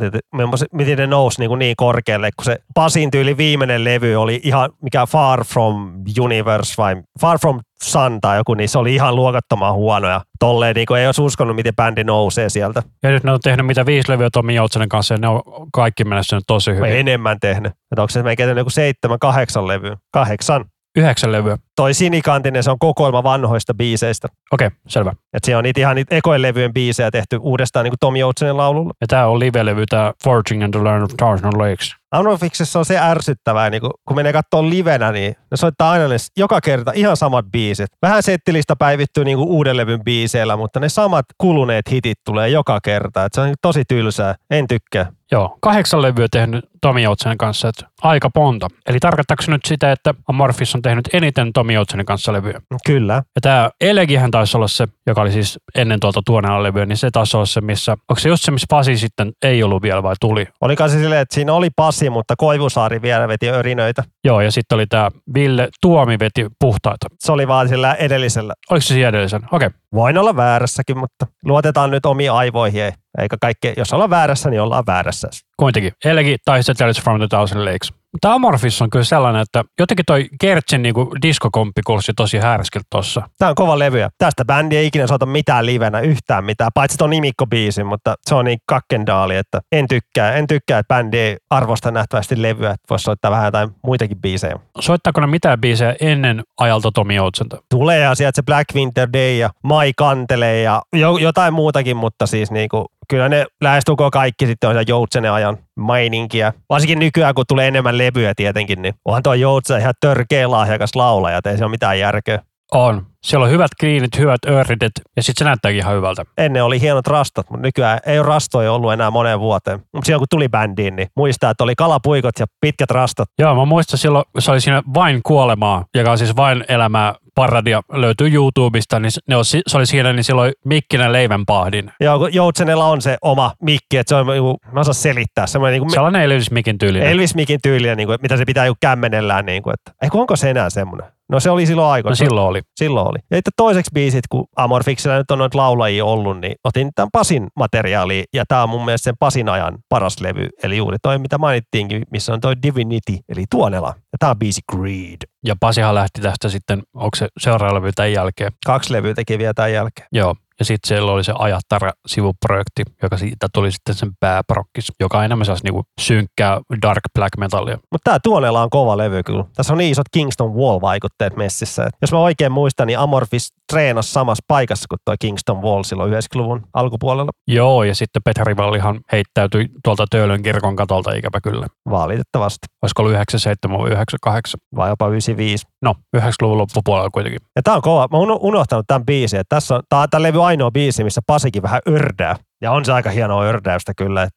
miten ne nousi niin, niin korkealle, kun se Pasin tyyli viimeinen levy oli ihan mikä Far From Universe vai Far From Sun tai joku, niin se oli ihan luokattoman huono ja tolleen niin ei olisi uskonut, miten bändi nousee sieltä. Ja nyt ne on tehnyt mitä viisi levyä Tommi Joutsanen kanssa ja ne on kaikki menestynyt tosi hyvin. Vai enemmän tehnyt. Että onko se melkein joku seitsemän, kahdeksan levyä? Kahdeksan. Yhdeksän levyä. Toi Sinikantinen, se on kokoelma vanhoista biiseistä. Okei, selvä. Et se on niitä ihan niitä ekojen levyjen biisejä tehty uudestaan niin kuin Tom Joutsenin laululla. Ja tämä on live-levy, tämä Forging and the Learn of Tarzan Lakes. Amorphixessa on se ärsyttävää, niin kun, kun menee katsoa livenä, niin ne soittaa aina ne joka kerta ihan samat biisit. Vähän settilista päivittyy niin kuin uuden levyn biiseillä, mutta ne samat kuluneet hitit tulee joka kerta. Et se on niin tosi tylsää. En tykkää. Joo, kahdeksan levyä tehnyt Tomi Joutsanen kanssa, että aika ponta. Eli tarkoittaako se nyt sitä, että Amorphis on tehnyt eniten Tomi Joutsanen kanssa levyä? Kyllä. Ja tämä Elegihän taisi olla se, joka oli siis ennen tuolta tuoneella levyä, niin se taisi olla se, missä, onko se just se, missä Pasi sitten ei ollut vielä vai tuli? Oliko se silleen, että siinä oli Pasi, mutta Koivusaari vielä veti örinöitä. Joo, ja sitten oli tämä Ville Tuomi veti puhtaita. Se oli vaan sillä edellisellä. Oliko se siinä edellisen? Okei. Okay. Voin olla väärässäkin, mutta luotetaan nyt omiin aivoihin. ei- Eikä kaikki, jos ollaan väärässä, niin ollaan väärässä. Kuitenkin. Elegi tai se Tales from the Thousand Lakes. Tämä Amorphis on kyllä sellainen, että jotenkin toi Kertsin niinku diskokomppi kuulosti tosi härskiltä tossa. Tämä on kova levy. ja Tästä bändi ei ikinä soita mitään livenä yhtään mitään, paitsi tuon nimikkobiisin, mutta se on niin kakkendaali, että en tykkää. En tykkää, että bändi ei arvosta nähtävästi levyä, että voisi soittaa vähän jotain muitakin biisejä. Soittaako ne mitään biisejä ennen ajalta Tomi Joutsenta? Tulee ja sieltä se Black Winter Day ja Mai Kantelee ja jo, jotain muutakin, mutta siis niinku, kyllä ne lähestulkoon kaikki sitten on se Joutsenen ajan maininkia. Varsinkin nykyään, kun tulee enemmän levyjä tietenkin, niin onhan tuo Joutsen ihan törkeä lahjakas laulaja, ei se ole mitään järkeä. On. Siellä on hyvät kliinit, hyvät ööridet ja sitten se näyttääkin ihan hyvältä. Ennen oli hienot rastat, mutta nykyään ei ole rastoja ollut enää moneen vuoteen. Mutta silloin kun tuli bändiin, niin muistaa, että oli kalapuikot ja pitkät rastat. Joo, mä muistan silloin, se oli siinä Vain kuolemaa, joka on siis Vain elämää paradia, löytyy YouTubesta, niin ne on, se oli siinä, niin silloin Mikkinen leivänpahdin. Joo, kun Joutsenella on se oma mikki, että se on, niinku, mä osaan selittää, semmoinen niinku Sellainen Elvis Mikin tyylinen. Elvis Mikin tyylinen, niinku, että mitä se pitää joku kämmenellään. Niinku, että, ei, onko se enää semmoinen? No se oli silloin No aikoina. silloin oli. silloin oli. Ja sitten toiseksi biisit, kun Amorfiksella nyt on noita laulajia ollut, niin otin tämän Pasin materiaalia, ja tämä on mun mielestä sen Pasin ajan paras levy, eli juuri toi, mitä mainittiinkin, missä on toi Divinity, eli Tuonela. Ja tämä on biisi Greed. Ja Pasihan lähti tästä sitten, onko se seuraava levy tämän jälkeen. Kaksi levyä teki vielä tämän jälkeen. Joo. Ja sitten siellä oli se Ajattara-sivuprojekti, joka siitä tuli sitten sen pääprokkis, joka on enemmän sellaista niinku synkkää dark black metallia. Mutta tämä Tuonela on kova levy kyllä. Tässä on niin isot Kingston Wall-vaikutteet messissä. Et jos mä oikein muistan, niin Amorphis treenasi samassa paikassa kuin toi Kingston Wall silloin 90-luvun alkupuolella. Joo, ja sitten Petri Vallihan heittäytyi tuolta Töölön kirkon katolta ikävä kyllä. Valitettavasti. Olisiko ollut 97 vai 98? Vai jopa 95. No, 90-luvun loppupuolella kuitenkin. Ja tää on kova. Mä oon unohtanut tämän biisin. Että tässä on, tää tämän levy ainoa biisi, missä Pasikin vähän ördää. Ja on se aika hienoa ördäystä kyllä.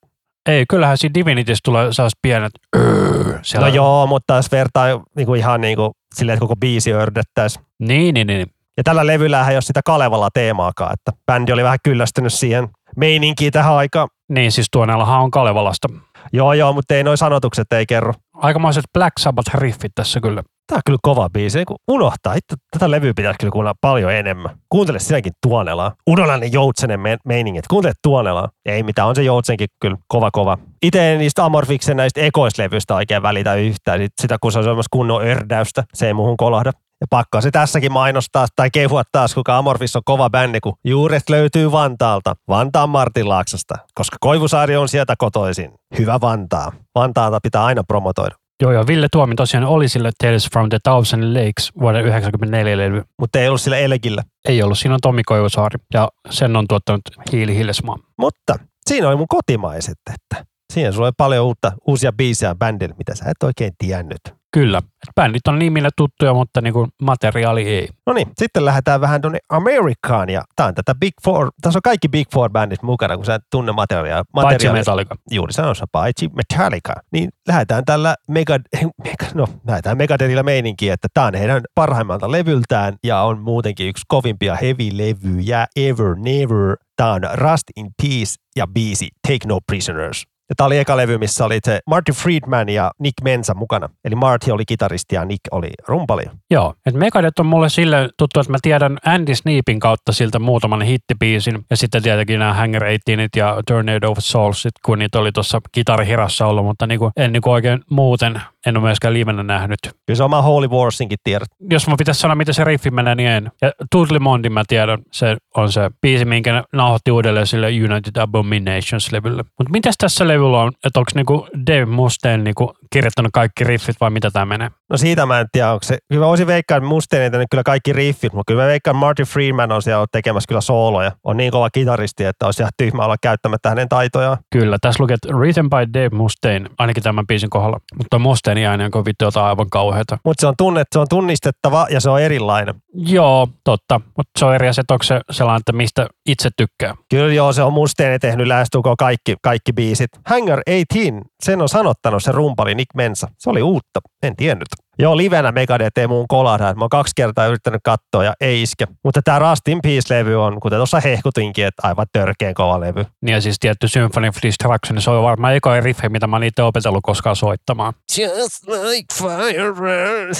Ei, kyllähän siinä Divinityssä tulee sellaiset pienet öö, siellä. No joo, mutta jos vertaa niinku ihan niinku silleen, että koko biisi ördettäisi. Niin, niin, niin. Ja tällä levyllä ei ole sitä Kalevala teemaakaan, että bändi oli vähän kyllästynyt siihen meininkiin tähän aikaan. Niin, siis Tuonellahan on Kalevalasta. Joo, joo, mutta ei noi sanotukset ei kerro. Aikamaiset Black Sabbath-riffit tässä kyllä. Tää on kyllä kova biisi, kun unohtaa. Itse tätä levyä pitäisi kyllä kuunnella paljon enemmän. Kuuntele sinäkin Tuonelaa. Unohda ne Joutsenen me- meiningit. Kuuntele Tuonelaa. Ei mitään, on se Joutsenkin kyllä kova kova. Itse en niistä Amorfiksen näistä ekoislevyistä oikein välitä yhtään. Sit- Sitä kun se on semmoista kunnon ördäystä, se ei muuhun kolahda. Ja pakko se tässäkin mainostaa tai kehua taas, kuka Amorfis on kova bändi, kun juuret löytyy Vantaalta, Vantaan Martinlaaksosta, koska Koivusaari on sieltä kotoisin. Hyvä Vantaa. Vantaata pitää aina promotoida. Joo, ja Ville Tuomi tosiaan oli sille Tales from the Thousand Lakes vuoden 1994 levy. Mutta ei ollut sillä Elegillä. Ei ollut, siinä on Tomi Koivusaari ja sen on tuottanut Hiili Hillesmaa. Mutta siinä oli mun kotimaiset, että siinä sulla oli paljon uutta, uusia biisejä bändille, mitä sä et oikein tiennyt. Kyllä, bändit on nimillä tuttuja, mutta niinku materiaali ei. No niin, sitten lähdetään vähän tuonne Amerikkaan ja tää on tätä Big Four, tässä on kaikki Big Four bändit mukana, kun sä et tunne materiaalia. Paitsi Metallica. juuri sanossa, paitsi Metallica. Niin lähdetään tällä mega, mega no, lähdetään Megadethillä meininkiin, että tää on heidän parhaimmalta levyltään ja on muutenkin yksi kovimpia heavy-levyjä ever, never. Tää on Rust in Peace ja biisi Take No Prisoners. Ja tää oli eka levy, missä oli se Marty Friedman ja Nick Mensa mukana. Eli Marty oli kitaristi ja Nick oli rumpali. Joo, että Megadeth on mulle sille tuttu, että mä tiedän Andy Sneapin kautta siltä muutaman hittibiisin. Ja sitten tietenkin nämä Hanger 18 ja Tornado of Soulsit, kun niitä oli tuossa kitarihirassa ollut, mutta niinku, en niinku oikein muuten, en ole myöskään livenä nähnyt. Kyllä se oma Holy Warsinkin tiedät. Jos mä pitäisi sanoa, miten se riffi menee, niin en. Ja Totally Mondin mä tiedän, se on se biisi, minkä ne nauhoitti uudelleen sille United Abominations-levylle. Mutta mitäs tässä levyllä on, että onko niinku Dave Mustaine niinku kirjoittanut kaikki riffit vai mitä tämä menee? No siitä mä en tiedä, onko se, kyllä mä voisin veikkaa, että Mustaine ei tehnyt kyllä kaikki riffit, mutta kyllä mä veikkaan, että Marty Freeman on siellä tekemässä kyllä sooloja. On niin kova kitaristi, että olisi ihan tyhmä olla käyttämättä hänen taitojaan. Kyllä, tässä lukee, että written by Dave Mustaine, ainakin tämän biisin kohdalla. Mutta Mustaine ääni on vittu jotain aivan kauheata. Mutta se on, tunnet, se on tunnistettava ja se on erilainen. Joo, totta. Mutta se on eri asia, onko se sellainen, että mistä itse tykkää. Kyllä joo, se on Mustaine tehnyt lähestulkoon kaikki, kaikki biisit. Hangar 18, sen on sanottanut se rumpali Nick Mensa. Se oli uutta, en tiennyt. Joo, livenä Megadeth ei muun kolahda. että Mä oon kaksi kertaa yrittänyt katsoa ja ei iske. Mutta tämä Rust in Peace-levy on, kuten tuossa hehkutinkin, että aivan törkeen kova levy. Niin ja siis tietty Symphony of Destruction, se on varmaan eka riffi, mitä mä oon itse opetellut koskaan soittamaan. Just like fire.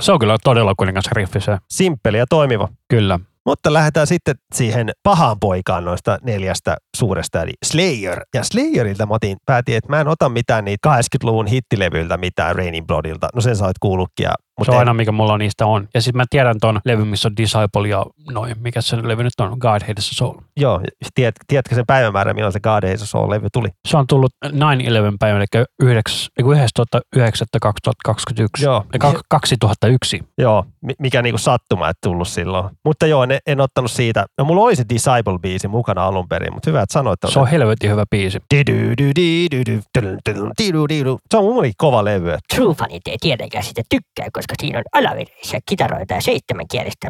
Se on kyllä todella kuningas riffi se. Simppeli ja toimiva. Kyllä. Mutta lähdetään sitten siihen pahaan poikaan noista neljästä suuresta, eli Slayer. Ja Slayerilta mä otin, päätin, että mä en ota mitään niitä 80-luvun hittilevyiltä mitään Raining Bloodilta. No sen sä oot kuullutkin. Ja, Se mutta on en- aina, mikä mulla niistä on. Ja sitten mä tiedän ton levyn, missä on Disciple ja noin. Mikä se levy nyt on? God Hates Us All. Joo, tiedät, tiedätkö sen päivämäärän, milloin se God Hates Us All-levy tuli? Se on tullut 9-11 päivänä, eli 11.9.2021. Joo. Kak- 2001. Joo, mi- mikä niinku sattuma, että tullut silloin. Mutta joo, en, en ottanut siitä. No mulla oli se Disciple-biisi mukana alun perin, mutta hyvä, että sanoit. Se on helvetin hyvä biisi. Se on mun kova levy. True fanit ei tietenkään sitä tykkää, koska siinä on alavireisiä kitaroita ja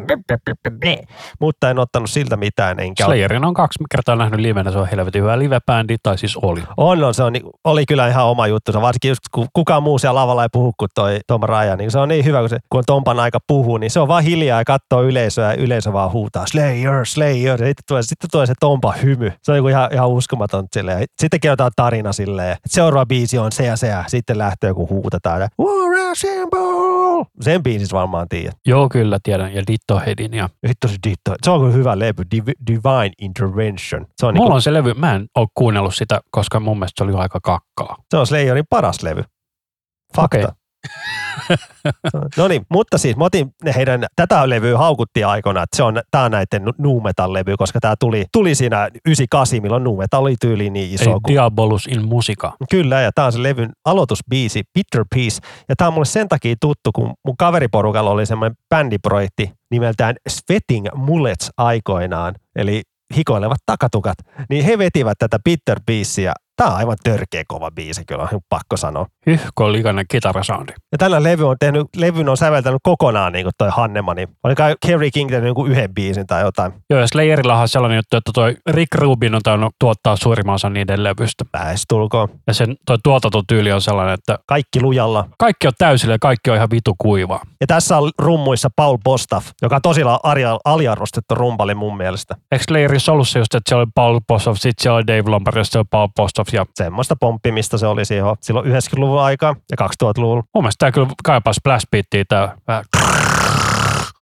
blö, blö. mutta en ottanut siltä mitään. Enkä Slayerin on kaksi kertaa nähnyt livenä, se on helvetin hyvä live-bändi, tai siis oli. On, on, se on, ni- oli kyllä ihan oma juttu. Varsinkin just kun kukaan muu siellä lavalla ei puhu kuin toi Tom Ryan, niin se on niin hyvä, kun, se, kun on Tompan aika puhuu, niin se on vaan hiljaa ja katsoo yleisöä ja yleisö vaan huutaa Slayer, Slayer. Ja sitten tulee, sitten tulee se Tompa hymy. Se on niinku ihan, ihan uskomaton silleen. Sitten kerrotaan tarina silleen, seuraava biisi on se ja se ja sitten lähtee joku huutetaan ja War Assemble! Sen biisissä varmaan tiedät. Joo, kyllä tiedän. Ja Ditto Headin. Ja... Vittu se ditto. Se on kyllä hyvä levy, Div- Divine Intervention. Se on, Mulla niinku, on se levy, mä en ole kuunnellut sitä, koska mun mielestä se oli aika kakkaa. se on Slayerin paras levy. Fakta. Okei. no niin, mutta siis mä otin ne heidän, tätä levyä haukuttiin aikoina, että se on, tää on näiden nu metal levy, koska tämä tuli, tuli siinä 98, milloin nu metal oli tyyli niin iso. Eli kuin- Diabolus in musica. Kyllä, ja tämä on se levyn aloitusbiisi, Bitter Peace. Ja tämä on mulle sen takia tuttu, kun mun kaveriporukalla oli semmoinen bändiprojekti nimeltään Sweating Mullets aikoinaan, eli hikoilevat takatukat, niin he vetivät tätä Bitter Peacea. Tämä on aivan törkeä kova biisi, kyllä on pakko sanoa. Hyhko likainen kitarasoundi. Ja tällä levy on tehnyt, levyn on säveltänyt kokonaan niin kuin toi Hannemani. Oli kai Kerry King tehnyt jonkun yhden biisin tai jotain. Joo, ja Slayerillahan on sellainen juttu, että toi Rick Rubin on tainnut tuottaa suurimman osan niiden levystä. Lähestulkoon. Ja sen toi tuotantotyyli on sellainen, että Kaikki lujalla. kaikki on täysillä ja kaikki on ihan vitu kuivaa. Ja tässä on rummuissa Paul Bostaff, joka on tosi aria- aliarvostettu rumpali mun mielestä. Eikö Slayerissa ollut se just, että siellä oli Paul Postoff, sitten siellä oli Dave Lombard ja siellä oli Paul Ja Semmoista pomppimista se oli siihen silloin 90-luvun aikaa ja 2000-luvulla. mun mielestä tämä kyllä kaipaa splash beattiä tää vähän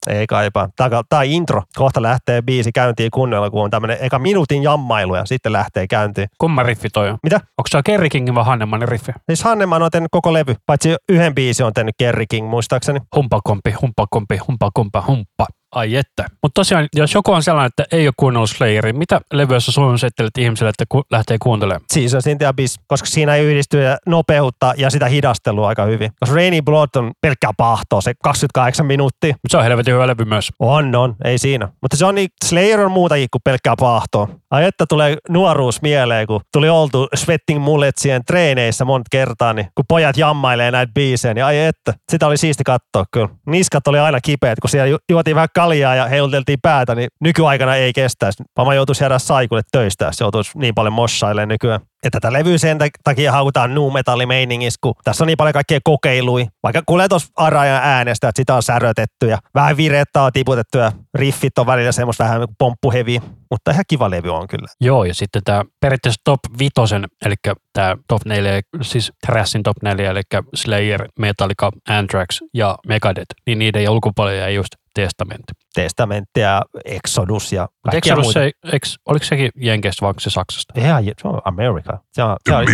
Ei kaipaa. Tämä, tämä intro. Kohta lähtee biisi käyntiin kunnolla, kun on tämmöinen eka minuutin jammailu ja sitten lähtee käyntiin. Kumma riffi toi on? Mitä? Onko se Kerry Kingin vai Hannemanin riffi? Siis Hanneman on tehnyt koko levy, paitsi yhden biisi on tehnyt Kerry King muistaakseni. Humpakompi, humpakompi, humpakompa, humppa. Ai että. Mutta tosiaan, jos joku on sellainen, että ei ole kuunnellut Slayeria, mitä levyä sä suunnittelet ihmiselle, että ku, lähtee kuuntelemaan? Siis in the Abyss, koska siinä ei yhdisty nopeutta ja sitä hidastelua aika hyvin. Koska Rainy Blood on pelkkää pahtoa, se 28 minuuttia. Mutta se on helvetin hyvä levy myös. On, on, ei siinä. Mutta se on niin, Slayer on muutakin kuin pelkkää pahtoa. Ai että tulee nuoruus mieleen, kun tuli oltu Sweating Mulletsien treeneissä monta kertaa, niin kun pojat jammailee näitä biisejä, niin ai että. Sitä oli siisti katsoa kyllä. Niskat oli aina kipeät, kun siellä ju- juotiin vähän kaljaa ja heiluteltiin päätä, niin nykyaikana ei kestäisi. Vama joutuisi jäädä saikulle töistä, jos joutuisi niin paljon mossailemaan nykyään. Ja tätä levyä sen tak- takia haukutaan nu metallimeiningissä, kun tässä on niin paljon kaikkea kokeilui. Vaikka kuulee tuossa Arajan äänestä, että sitä on särötetty ja vähän virettä on tiputettu ja riffit on välillä semmoista vähän niin pomppuheviä. Mutta ihan kiva levy on kyllä. Joo, ja sitten tämä periaatteessa top vitosen, eli tämä top 4, siis Thrashin top 4, eli Slayer, Metallica, Anthrax ja Megadeth, niin niiden ulkopuolella jäi just Testamentti. Testamentti ja Exodus ja kaikkia Exodus, se, eikö, oliko sekin Jenkeistä vai se Saksasta? Ihan, se on America. Se on, se oli,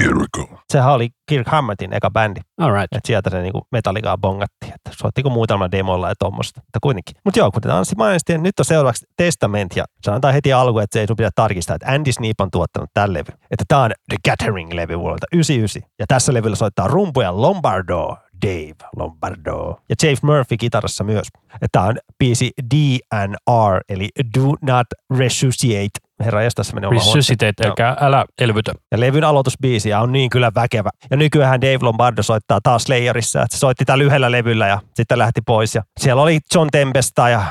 sehän oli Kirk Hammettin eka bändi. All right. Että sieltä se niinku Metallicaa bongattiin. Että soittiko muutama demolla ja tuommoista. Mutta kuitenkin. Mutta joo, kuten Anssi mainitsi, niin nyt on seuraavaksi Testament. Ja sanotaan heti alkuun, että se ei sun pitää tarkistaa, että Andy Sneap on tuottanut tämän levy. Että tämä on The Gathering-levy vuodelta 99. Ja tässä levyllä soittaa rumpuja Lombardo. Dave Lombardo. Ja James Murphy kitarassa myös. Tämä on biisi DNR, eli Do Not Resuscitate. Herra tässä menee oma Resuscitate, eli älä elvytä. ja levyn aloitusbiisi on niin kyllä väkevä. Ja nykyään Dave Lombardo soittaa taas Slayerissa, se soitti tällä lyhyellä levyllä ja sitten lähti pois. Ja siellä oli John Tempesta ja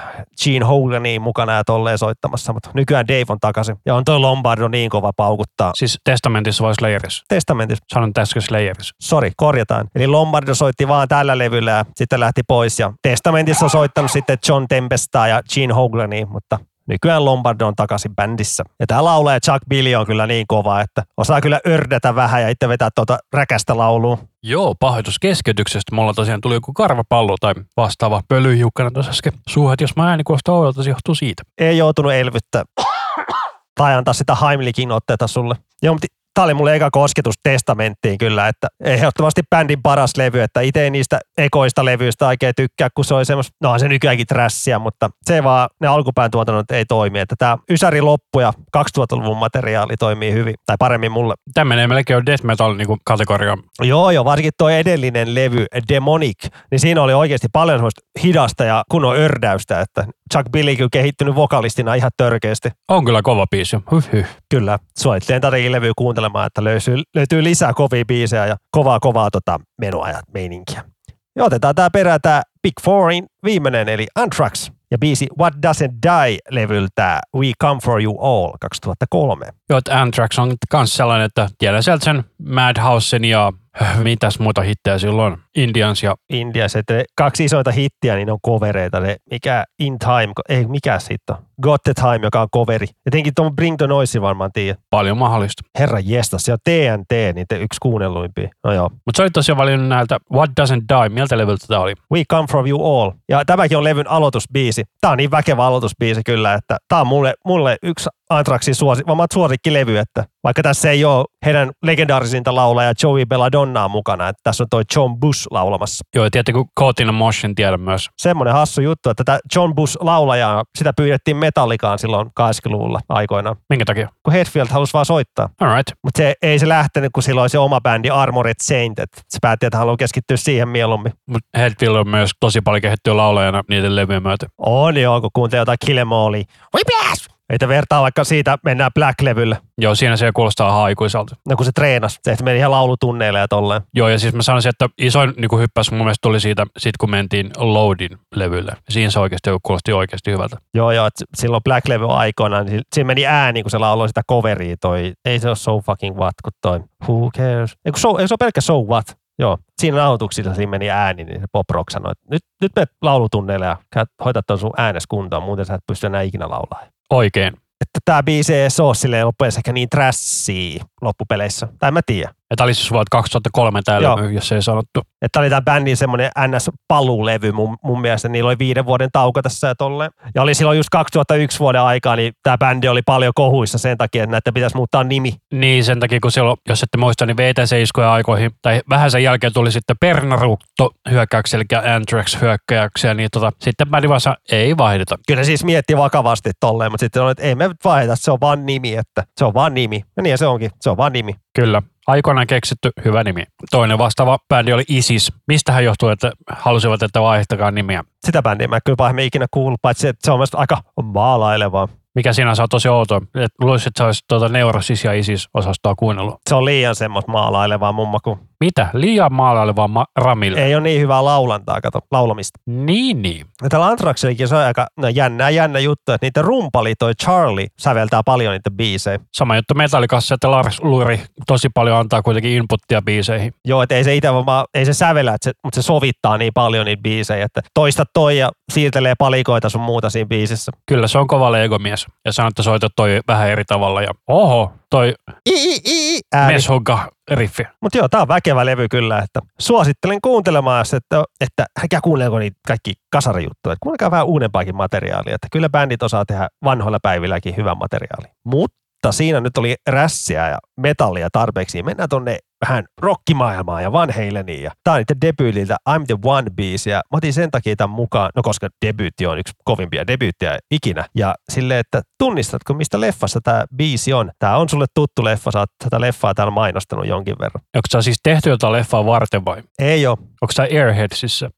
Gene Hogani mukana ja tolleen soittamassa, mutta nykyään Dave on takaisin. Ja on toi Lombardo niin kova paukuttaa. Siis Testamentissa vai Slayerissa? Testamentissa, Sanon tässä Slayerissa. sori, korjataan. Eli Lombardo soitti vaan tällä levyllä ja sitten lähti pois. Ja Testamentissa on soittanut sitten John Tempesta ja Gene Hogani, mutta Nykyään Lombardo on takaisin bändissä. Ja tää laulaja Chuck Billy on kyllä niin kova, että osaa kyllä ördätä vähän ja itse vetää tuota räkästä laulua. Joo, pahoitus keskeytyksestä. Mulla tosiaan tuli joku karvapallo tai vastaava pölyhiukkana tuossa äsken suuhun. Jos mä ääni kuulostaa oudolta, se johtuu siitä. Ei joutunut elvyttää. tai antaa sitä Heimlickin otteita sulle. Joo, mutta Tämä oli mulle eka kosketus testamenttiin kyllä, että ehdottomasti bändin paras levy, että itse ei niistä ekoista levyistä oikein tykkää, kun se oli semmoista, no se nykyäänkin trässiä, mutta se vaan, ne alkupään tuotannot ei toimi, että tämä Ysäri loppu ja 2000-luvun materiaali toimii hyvin, tai paremmin mulle. Tämä menee melkein jo death metal niin kategoriaan. Joo, joo, varsinkin tuo edellinen levy, Demonic, niin siinä oli oikeasti paljon semmoista hidasta ja kunnon ördäystä, että Chuck Billy kyllä kehittynyt vokalistina ihan törkeästi. On kyllä kova biisi. Hyh, hyh. Kyllä, suosittelen tätäkin levyä kuuntelemaan, että löytyy, löytyy lisää kovia biisejä ja kovaa kovaa tota, menoa ja meininkiä. Ja otetaan tää perään tää Big Fourin viimeinen, eli Anthrax ja biisi What Doesn't Die-levyltä We Come For You All 2003. Joo, Anthrax on myös sellainen, että tiedän sieltä sen Madhousen ja mitäs muuta hittejä silloin, Indians ja Indiassa, että ne kaksi isointa hittiä, niin ne on covereita. Ne, mikä In Time, ei mikä sitten. Got the Time, joka on coveri. Jotenkin tuon Bring the Noise varmaan tiedät. paljon mahdollista. Herra jestas, se on TNT, niitä yksi kuunnelluimpia. No joo. Mutta sä olit tosiaan valinnut näiltä What Doesn't Die, miltä levyltä tämä oli? We Come From You All. Ja tämäkin on levyn aloitusbiisi. Tää on niin väkevä aloitusbiisi kyllä, että tää on mulle, mulle yksi Anthraxin suosi, suosikkilevy, että Vaikka tässä ei ole heidän legendaarisinta laulajaa Joey Belladonnaa mukana, että tässä on toi John Bush laulamassa. Joo, ja tiedätte, kun Caught Motion tiedän myös. Semmoinen hassu juttu, että tätä John Bush laulajaa, sitä pyydettiin metallikaan silloin 80-luvulla aikoinaan, Minkä takia? kun Hetfield halusi vaan soittaa. All right. Mutta se, ei se lähtenyt, kun silloin se oma bändi Armored Saint, että se päätti, että haluaa keskittyä siihen mieluummin. Mutta Hetfield on myös tosi paljon kehittyä laulajana niiden levyjen myötä. On joo, kun kuuntelee jotain Kill 'Em Allia. Whiplash! Ei vertaa vaikka siitä mennään Black-levylle. Joo, siinä se kuulostaa aikuiselta. No kun se treenasi, se meni ihan laulutunneille ja tolleen. Joo, ja siis mä sanoisin, että isoin niin hyppäys mun mielestä tuli siitä, sit kun mentiin Loadin levylle. Siinä se oikeasti kuulosti oikeasti hyvältä. Joo, joo, että silloin Black-levy aikoina, niin siinä meni ääni, kun se lauloi sitä coveria toi. Ei se ole so fucking what, kun toi who cares. Eikö so, eikö se ole pelkkä so what? Joo, siinä nauhoituksilla siinä meni ääni, niin se pop rock sanoi, että nyt, nyt menet laulutunneille ja hoitat ton sun äänes kuntoon, muuten sä et pysty enää ikinä laulaa. Oikein. Että tämä biisi ei ole silleen loppujen ehkä niin trashia loppupeleissä. Tai mä tiedä. Ja tämä oli siis vuodelta 2003 tämä Joo. jos ei sanottu. Että oli tämä bändin semmoinen NS-paluulevy mun, mun mielestä. Niillä oli viiden vuoden tauko tässä ja tolleen. Ja oli silloin just 2001 vuoden aikaa, niin tämä bändi oli paljon kohuissa sen takia, että näitä pitäisi muuttaa nimi. Niin, sen takia kun silloin, jos ette muista, niin VTC-iskujen aikoihin, tai vähän sen jälkeen tuli sitten Pernarutto hyökkäyksiä, eli Anthrax hyökkäyksiä, niin tota, sitten bändi vaan ei vaihdeta. Kyllä siis mietti vakavasti tolleen, mutta sitten on, että ei me vaihdeta, se on vaan nimi, että se on vaan nimi. Ja niin se onkin, se on vaan nimi. Kyllä. Aikoinaan keksitty hyvä nimi. Toinen vastaava bändi oli ISIS. Mistähän johtuu, että halusivat, että vaihtakaa nimiä? Sitä bändiä mä en kyllä pahemmin ikinä kuullut, paitsi että se on myös aika maalailevaa. Mikä siinä on tosi outoa. Et luulisin, että se olisi tuota Neurosis ja ISIS-osastoa kuunnellut. Se on liian semmoista maalailevaa mun maku. Mitä? Liian maalailevaa ma- Ramille. Ei ole niin hyvää laulantaa, kato, laulamista. Niin, niin. Ja tällä Anthraxillakin se on aika no, jännä, jännä juttu, että niiden rumpali toi Charlie säveltää paljon niitä biisejä. Sama juttu Metallicassa, että Lars Ulrich tosi paljon antaa kuitenkin inputtia biiseihin. Joo, että ei se itse vaan, ei se sävelä, että se, mutta se sovittaa niin paljon niitä biisejä, että toista toi ja siirtelee palikoita sun muuta siinä biisissä. Kyllä se on kova legomies. Ja sanoo, että soita toi vähän eri tavalla. Ja oho, toi I, i, i, meshogga riffi. Mutta joo, tää on väkevä levy kyllä, että suosittelen kuuntelemaan, jos että, että älkää kuunnelko niitä kaikki kasarijuttuja. Että kuunnelkaa vähän uudempaakin materiaalia, että kyllä bändit osaa tehdä vanhoilla päivilläkin hyvän materiaali. Mutta siinä nyt oli rässiä ja metallia tarpeeksi. Mennään tonne vähän rockimaailmaan ja Van Haleniin. Ja tää on niiden debyytiltä I'm the One biisi ja mä otin sen takia tämän mukaan, no koska debyytti on yksi kovimpia debyyttejä ikinä. Ja silleen, että tunnistatko mistä leffassa tämä biisi on? Tämä on sulle tuttu leffa, sä oot tätä leffaa täällä mainostanut jonkin verran. Onko sä siis tehty jotain leffaa varten vai? Ei ole, Onko sä Airheadsissä?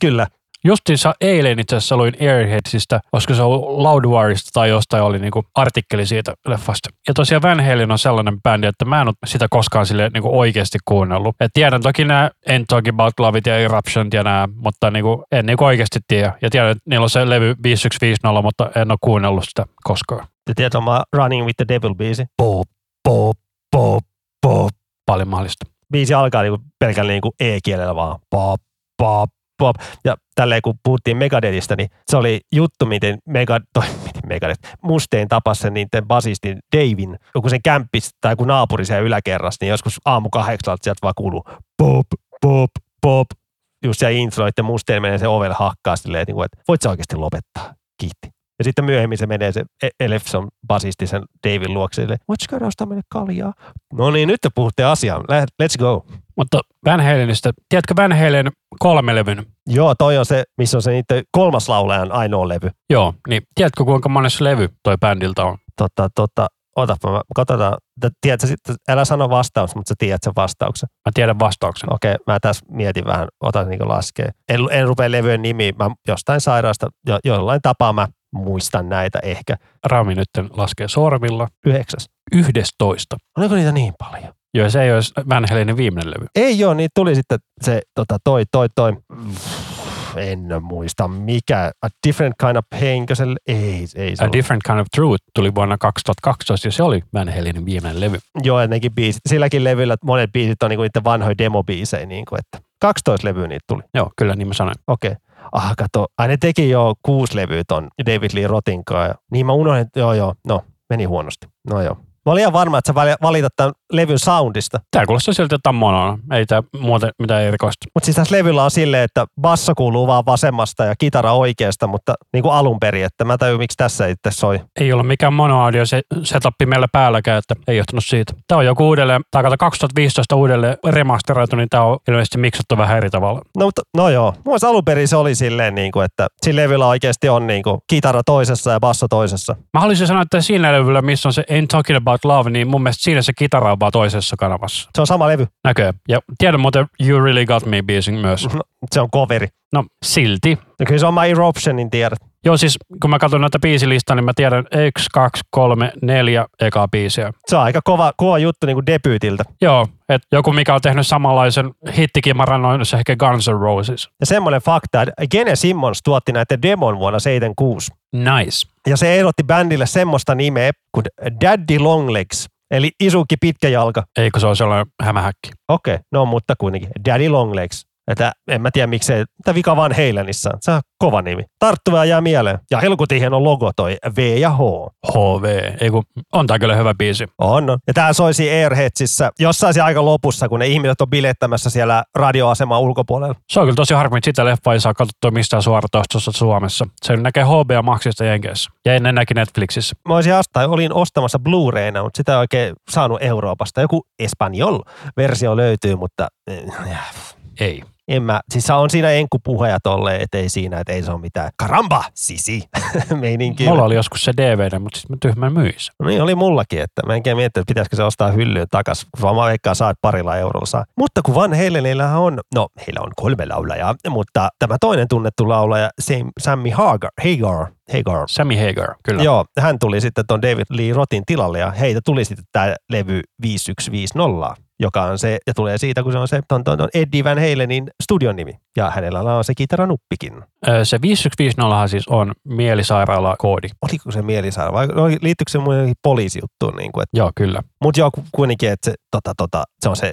kyllä. Justiinsa eilen itse asiassa luin Airheadsista, koska se on Loudwireista tai jostain oli niinku artikkeli siitä leffasta. Ja tosiaan Van Halen on sellainen bändi, että mä en ole sitä koskaan sille niinku oikeasti kuunnellut. Et tiedän toki nämä Ain't Talking About Loveit ja Eruption ja nämä, mutta niinku, en niinku oikeasti tiedä. Ja tiedän, että niillä on se levy 5150, mutta en ole kuunnellut sitä koskaan. Te tiedätkö oma Running with the Devil biisi? Pop, pop, pop, pop. Paljon mahdollista. Biisi alkaa niinku pelkällä niinku E-kielellä vaan pop, pop, pop. Ja tälleen kun puhuttiin Megadethistä, niin se oli juttu, miten, Mega, toi, miten Megadeth, Mustein tapasi sen niiden basistin Davin, joku sen kämppis tai joku naapuri siellä yläkerrassa, niin joskus aamu kahdeksalta sieltä vaan kuuluu pop, pop, pop. Just siellä introitte Mustein menee se ovelle hakkaa silleen, niinku, että voit sä oikeasti lopettaa. Kiitti. Ja sitten myöhemmin se menee se E- Elefson basisti sen Davin luokse. Voitko käydä ostaa meille kaljaa? No niin, nyt te puhutte asiaan. Let's go. Mutta Van Halenista, tiedätkö Van Halen kolme levyn? Joo, toi on se, missä on se niiden kolmas laulajan ainoa levy. Joo, niin tiedätkö kuinka monessa levy toi bändiltä on? Tota, tota, otapa, mä katsotaan. Tiedätkö, sitten, älä sano vastaus, mutta sä tiedät sen vastauksen. Mä tiedän vastauksen. Okei, mä tässä mietin vähän, otan niin laskee. En, en rupea levyjen nimiä, mä jostain sairaasta, jo, jollain tapaa mä muistan näitä ehkä. Rami nyt laskee sormilla. Yhdeksäs. 11. Oliko niitä niin paljon? Joo, se ei olisi Van Halenin viimeinen levy. Ei joo, niin tuli sitten se tota, toi, toi, toi. En muista mikä. A different kind of pain, se, ei, ei se A ollut. Different Kind of Truth tuli vuonna 2012 ja se oli Van Halenin viimeinen levy. Joo, nekin biisit. Silläkin levyllä monet biisit on niinku niiden vanhoja demobiisejä, niinku, että 12 levyä niitä tuli. Joo, kyllä niin mä sanoin. Okei. Okay. Ah, kato. Ai ne teki jo kuusi levyä ton David Lee Rotin kanssa. ja- Niin mä unohdin, että joo joo, no meni huonosti. No joo. Mä olin ihan varma, että sä vali- valitat tämän levyn soundista. Tää kuulostaa siltä jotain monoa. Ei tää muuten mitään erikoista. Mutta siis tässä levyllä on silleen, että basso kuuluu vaan vasemmasta ja kitara oikeasta, mutta niin kuin alun perin, että mä tajun, miksi tässä itse soi. Ei ole mikään monoaudio se setappi meillä päälläkään, että ei johtunut siitä. Tämä on joku uudelleen, tai kato 2015 uudelleen remasteroitu, niin tämä on ilmeisesti miksattu vähän eri tavalla. No, mutta, no joo, mun alun perin se oli silleen, niin kuin, että sillä levyllä oikeasti on niin kuin, kitara toisessa ja basso toisessa. Mä haluaisin sanoa, että siinä levyllä, missä on se Ain't Talking About Love, niin mun mielestä siinä se kitara on vaan toisessa kanavassa. Se on sama levy, Näkö? Ja tiedän muuten You Really Got Me biisin myös. no, se on coveri. No silti. No kyllä se on My Eruptionin tiedät. Joo siis kun mä katson näitä biisilistaa, niin mä tiedän 1, 2, 3, 4 ekaa biisiä. Se on aika kova, kova juttu niin kuin debyytiltä. Joo, että joku mikä on tehnyt samanlaisen hittikimaran on se ehkä Guns N' Roses. Ja semmoinen fakta, että Gene Simmons tuotti näitä demon vuonna 76. Nice. Ja se ehdotti bändille semmoista nimeä kuin Daddy Longlegs, eli Isuki Pitkäjalka. Eikö se ole sellainen hämähäkki? Okei, okay, no mutta kuitenkin Daddy Longlegs. Että en mä tiedä miksei, mitä vika vaan Heilenissa. Se on kova nimi. Tarttuvaa jää mieleen. Ja helkutin hieno logo toi V ja H. HV. Ei kun, on tää kyllä hyvä biisi. On, on. Ja tää soisi Airheadsissä jossain siellä aika lopussa, kun ne ihmiset on bilettämässä siellä radioaseman ulkopuolella. Se on kyllä tosi harmi, että sitä leffaa ei saa katsottua mistään suoratoistossa Suomessa. Se näkee HBO Maxista Jenkeissä. Ja ennen näki Netflixissä. Mä olisin asta, olin ostamassa Blu-rayna, mutta sitä ei oikein saanut Euroopasta. Joku Espanjol-versio löytyy, mutta eh, Ei. En mä, siis on siinä enkkupuheja tolleen, että ei siinä, että ei se ole mitään karamba, sisi, meininki. Mulla oli joskus se DVD, mutta sitten mä tyhmän myin sen. No niin oli mullakin, että mä enkä miettinyt, että pitäisikö se ostaa hyllyyn takas, vaan mä veikkaan saa, että parilla eurolla saa. Mutta kun Van Halenillähän on, no heillä on kolme laulajaa, mutta tämä toinen tunnettu laulaja, Sam- Sammy Hagar, Hagar, Hagar, Sammy Hagar, kyllä. Joo, hän tuli sitten tuon David Lee Rotin tilalle ja heitä tuli sitten tämä levy 5150, joka on se, ja tulee siitä, kun se on se ton, ton, ton Eddie Van Halenin studion nimi. Ja hänellä on se kitaranuppikin. Se 5150 siis on mielisairaala-koodi. Oliko se mielisaira vai liittyykö se johonkin poliisijuttuun? Niin kuin, että, Joo, kyllä. mutta joo, ku- kuitenkin, että se, tota, tota, se on se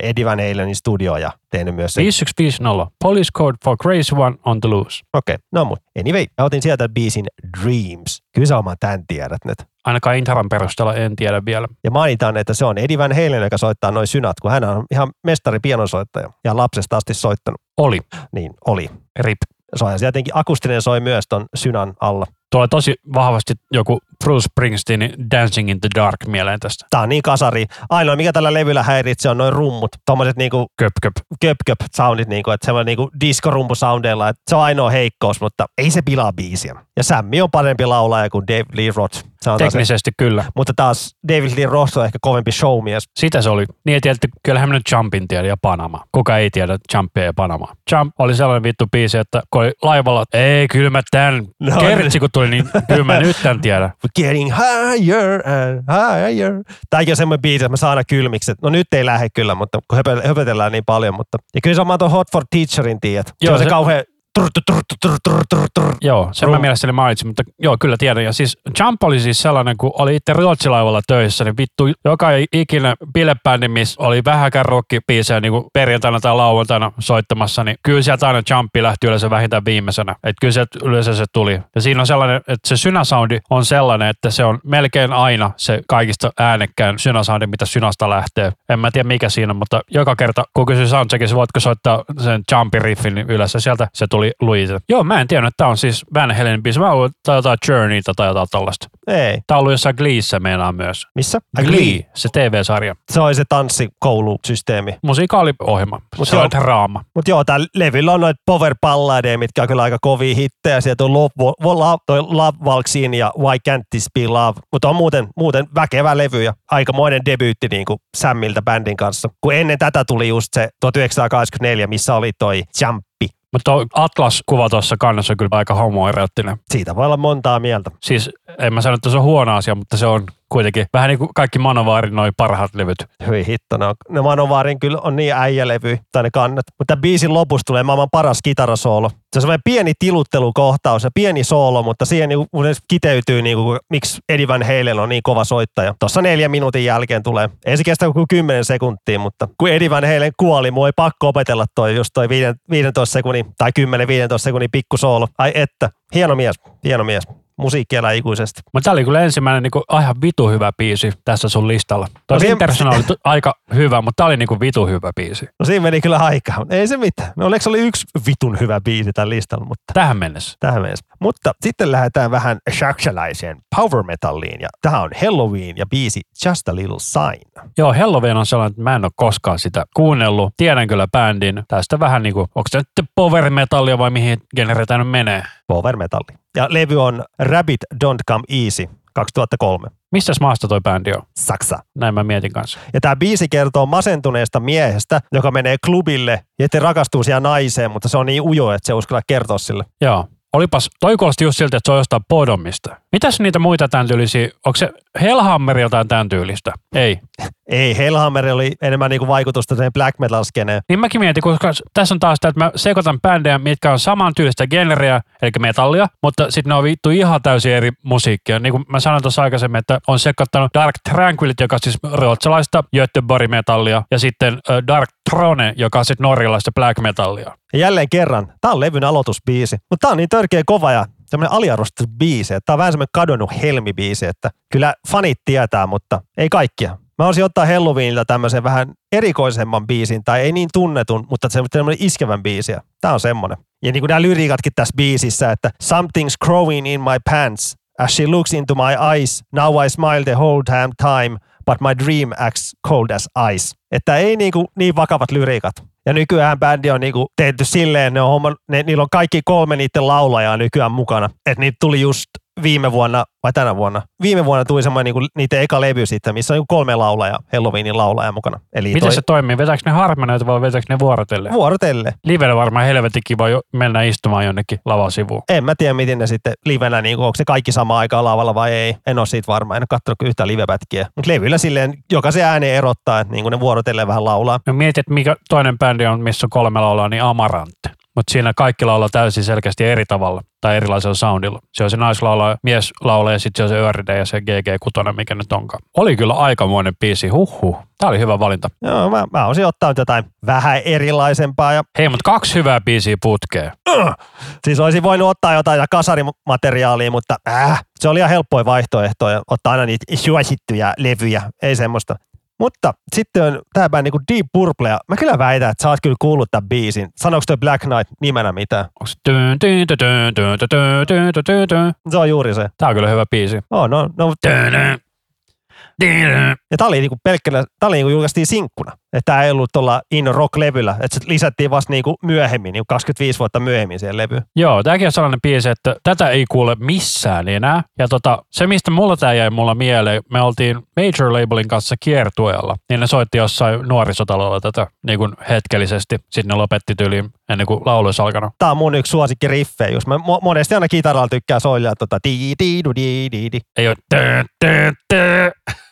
Eddie Van Halenin studio ja tehnyt myös se. 5150. Police Code for Crazy One on the Loose. Okei, okay. no mutta anyway, mä otin sieltä biisin Dreams. Kyllä sä oman tämän tiedät nyt. Ainakaan Intaran perusteella en tiedä vielä. Ja mainitaan, että se on Eddie Van Halen, joka soittaa noin synat, kun hän on ihan mestari pianosoittaja ja lapsesta asti soittanut. Oli. Niin oli. Rip. Soi. Ja jotenkin akustinen soi myös ton synan alla. Tulee tosi vahvasti joku Bruce Springsteenin Dancing in the Dark mieleen tästä. Tää on niin kasari. Ainoa, mikä tällä levyllä häiritsee, on noin rummut. Tommoset niinku Köp, köp. köp köp soundit, niinku, että semmoinen niinku diskorumpusoundeilla. Että se on ainoa heikkous, mutta ei se pilaa biisiä. Ja Sammy on parempi laulaja kuin Dave Lee Roth. Sanotaan se. Teknisesti kyllä. Mutta taas David Lee Roth on ehkä kovempi showmies. Sitä se oli. Niin ei tiedetty, kyllähän mä nyt Jumpin tiedä ja Panama. Kuka ei tiedä Jumpia ja Panama. Jump oli sellainen vittu biisi, että kun oli laivalla, ei kyllä mä tän. No, Kertsi kun tuli, niin kyllä mä nyt tän tiedä. We're getting higher and higher. Tämäkin on semmoinen biisi, että mä saan aina kylmiksi. No nyt ei lähde kyllä, mutta kun höpö- höpötellään niin paljon. Mutta... Ja kyllä sama tuon Hot for Teacherin tiedät. Se Joo, on se, se- kauhean... Trr, trr, trr. Joo, sen mä Rum. mielestäni mainitsin, mutta joo, kyllä tiedän. Ja siis Jump oli siis sellainen, kun oli itse Ruotsilaivalla töissä, niin vittu joka ikinä bilebändi, missä oli vähäkään rockibiisejä niin kuin perjantaina tai lauantaina soittamassa, niin kyllä sieltä aina Jumpi lähti yleensä vähintään viimeisenä. Että kyllä sieltä yleensä se tuli. Ja siinä on sellainen, että se synäsoundi on sellainen, että se on melkein aina se kaikista äänekkään synäsoundi, mitä synasta lähtee. En mä tiedä mikä siinä mutta joka kerta, kun kysyi soundcheckissa, voitko soittaa sen Jumpin riffin, niin yleensä sieltä se tuli Luise. Joo, mä en tiedä, että tämä on siis Van Halen biisi. Mä tää on jotain Journeyta tai jotain tällaista. Ei. Tämä on ollut jossain Gleeissä meinaa myös. Missä? Glee, se TV-sarja. Se oli se tanssikoulusysteemi. Musiikaaliohjelma. Mut se joo. on draama. Mutta joo, täällä levyllä on noita power balladeja, mitkä on kyllä aika kovia hittejä. Sieltä on Love, Love, toi Love Valksin ja Why Can't This Be Love. Mutta on muuten, muuten väkevä levy ja aikamoinen debyytti niin kuin Sammiltä bändin kanssa. Kun ennen tätä tuli just se 1984, missä oli toi Jumppi. Mutta Atlas-kuva tuossa kannassa on kyllä aika homoerottinen. Siitä voi olla montaa mieltä. Siis en mä sano, että se on huono asia, mutta se on kuitenkin vähän niin kuin kaikki Manovaarin noin parhaat levyt. Hyi hitto, ne, on, ne Manovaarin kyllä on niin äijälevy, tai ne kannat. Mutta biisin lopussa tulee maailman paras kitarasoolo. Se on semmoinen pieni tiluttelukohtaus ja pieni soolo, mutta siihen niin kun se kiteytyy, niin kuin, miksi Eddie Van Halen on niin kova soittaja. Tuossa neljän minuutin jälkeen tulee. Ei se kestä kuin 10 sekuntia, mutta kun Eddie Van Halen kuoli, mua ei pakko opetella toi just toi viiden- 15 sekunnin tai 10-15 sekunnin pikkusoolo. Ai että, hieno mies, hieno mies. Musiikkielää ikuisesti. Mutta tämä oli kyllä ensimmäinen niinku, ihan vitu hyvä biisi tässä sun listalla. Toi No International oli tu- aika hyvä, mutta tämä oli niinku vitu hyvä biisi. No siinä meni kyllä aikaa, ei se mitään. No oli yksi vitun hyvä biisi tällä listalla, mutta Tähän mennessä. tähän mennessä. Mutta sitten lähdetään vähän saksalaiseen power metalliin ja tämä on Halloween ja biisi Just a Little Sign. Joo, Halloween on sellainen, että mä en ole koskaan sitä kuunnellut. Tiedän kyllä bändin. Tästä vähän niinku, onko se nyt power metallia vai mihin tämä nyt menee? Power metalli. Ja levy on Rabbit Don't Come Easy 2003. Missäs maasta toi bändi on? Saksa. Näin mä mietin kanssa. Ja tämä biisi kertoo masentuneesta miehestä, joka menee klubille ja sitten rakastuu siihen naiseen, mutta se on niin ujo, että se uskalla kertoa sille. Joo. Olipas, toi kuulosti just siltä, että se on jostain Podomista. Mitäs niitä muita tämän tyylisiä, onko se Hellhammer jotain tämän tyylistä? Ei. Ei, Hellhammer oli enemmän niinku vaikutusta siihen black metal skeneen. Niin mäkin mietin, koska tässä on taas sitä, että mä sekoitan bändejä, mitkä on saman tyylistä genreä, eli metallia, mutta sitten ne on vittu ihan täysin eri musiikkia. Niin kuin mä sanoin tuossa aikaisemmin, että on sekoittanut Dark Tranquility, joka on siis ruotsalaista Göteborg-metallia, ja sitten Dark Throne, joka on sitten norjalaista black metallia. Ja jälleen kerran, tämä on levyn aloitusbiisi, mutta tämä on niin törkeä kova ja tämmöinen aliarvostettu biisi, tämä on vähän semmoinen kadonnut helmibiisi, että kyllä fanit tietää, mutta ei kaikkia. Mä olisin ottaa Halloweenilta tämmöisen vähän erikoisemman biisin, tai ei niin tunnetun, mutta se on tämmöinen iskevän biisi. Tämä on semmoinen. Ja niin kuin nämä lyriikatkin tässä biisissä, että Something's growing in my pants, as she looks into my eyes, now I smile the whole damn time, but my dream acts cold as ice. Että ei niinku niin vakavat lyriikat. Ja nykyään bändi on niinku tehty silleen, ne on homma, ne, niillä on kaikki kolme niiden laulajaa nykyään mukana. Että niitä tuli just viime vuonna, vai tänä vuonna? Viime vuonna tuli semmoinen niinku, niiden eka levy sitten, missä on niinku kolme laulajaa, Halloweenin laulajaa mukana. Eli Miten toi se toimii? Vetääkö ne harmoneita vai vetääkö ne vuorotelle? vuorotelle. Livellä varmaan helvetin kiva jo mennä istumaan jonnekin lavasivuun. En mä tiedä, miten ne sitten livenä, niin onko se kaikki sama aikaa lavalla vai ei. En ole siitä varma, en ole katsonut yhtään livepätkiä. Mutta levyllä silleen, jokaisen ääni erottaa, että niin ne vuorotellen vähän laulaa. No mietit, mikä toinen bändi on, missä on kolme laulaa, niin Amarantte. Mutta siinä kaikki laulaa täysin selkeästi eri tavalla tai erilaisella soundilla. Se on se naislaula, mies laulaa ja sitten se on se Öride ja se GG6, mikä nyt onkaan. Oli kyllä aikamoinen biisi, huhhuh. Tämä oli hyvä valinta. Joo, mä, mä olisin ottanut jotain vähän erilaisempaa. Ja, Hei, mutta kaksi hyvää biisiä putkeen. siis olisin voinut ottaa jotain kasarimateriaalia, mutta äh, se oli ihan helppoja vaihtoehtoja. Ottaa aina niitä suosittuja levyjä, ei semmoista. Mutta sitten on tämä bändi niin Deep Purple, ja mä kyllä väitän, että sä oot kyllä kuullut tämän biisin. Sanoiko toi Black Knight nimenä mitä? Se on juuri se. Tää on kyllä hyvä biisi. Oh, no, no. Ja tää oli niinku pelkkänä, tää oli niinku julkaistiin sinkkuna. Että tää ei ollut tuolla In Rock-levyllä. Että se lisättiin vasta niinku myöhemmin, niinku 25 vuotta myöhemmin siihen levyyn. Joo, tämäkin on sellainen biisi, että tätä ei kuule missään enää. Ja tota, se, mistä mulla tämä jäi mulla mieleen, me oltiin Major Labelin kanssa kiertueella, niin ne soitti jossain nuorisotalolla tätä niin kuin hetkellisesti. Sitten ne lopetti tyyliin ennen kuin laulu olisi alkanut. Tää on mun yksi suosikki riffejä. Just mä mo- monesti aina kitaralla tykkää soillia tota di di du di di di. Ei ole tö, tö, tö.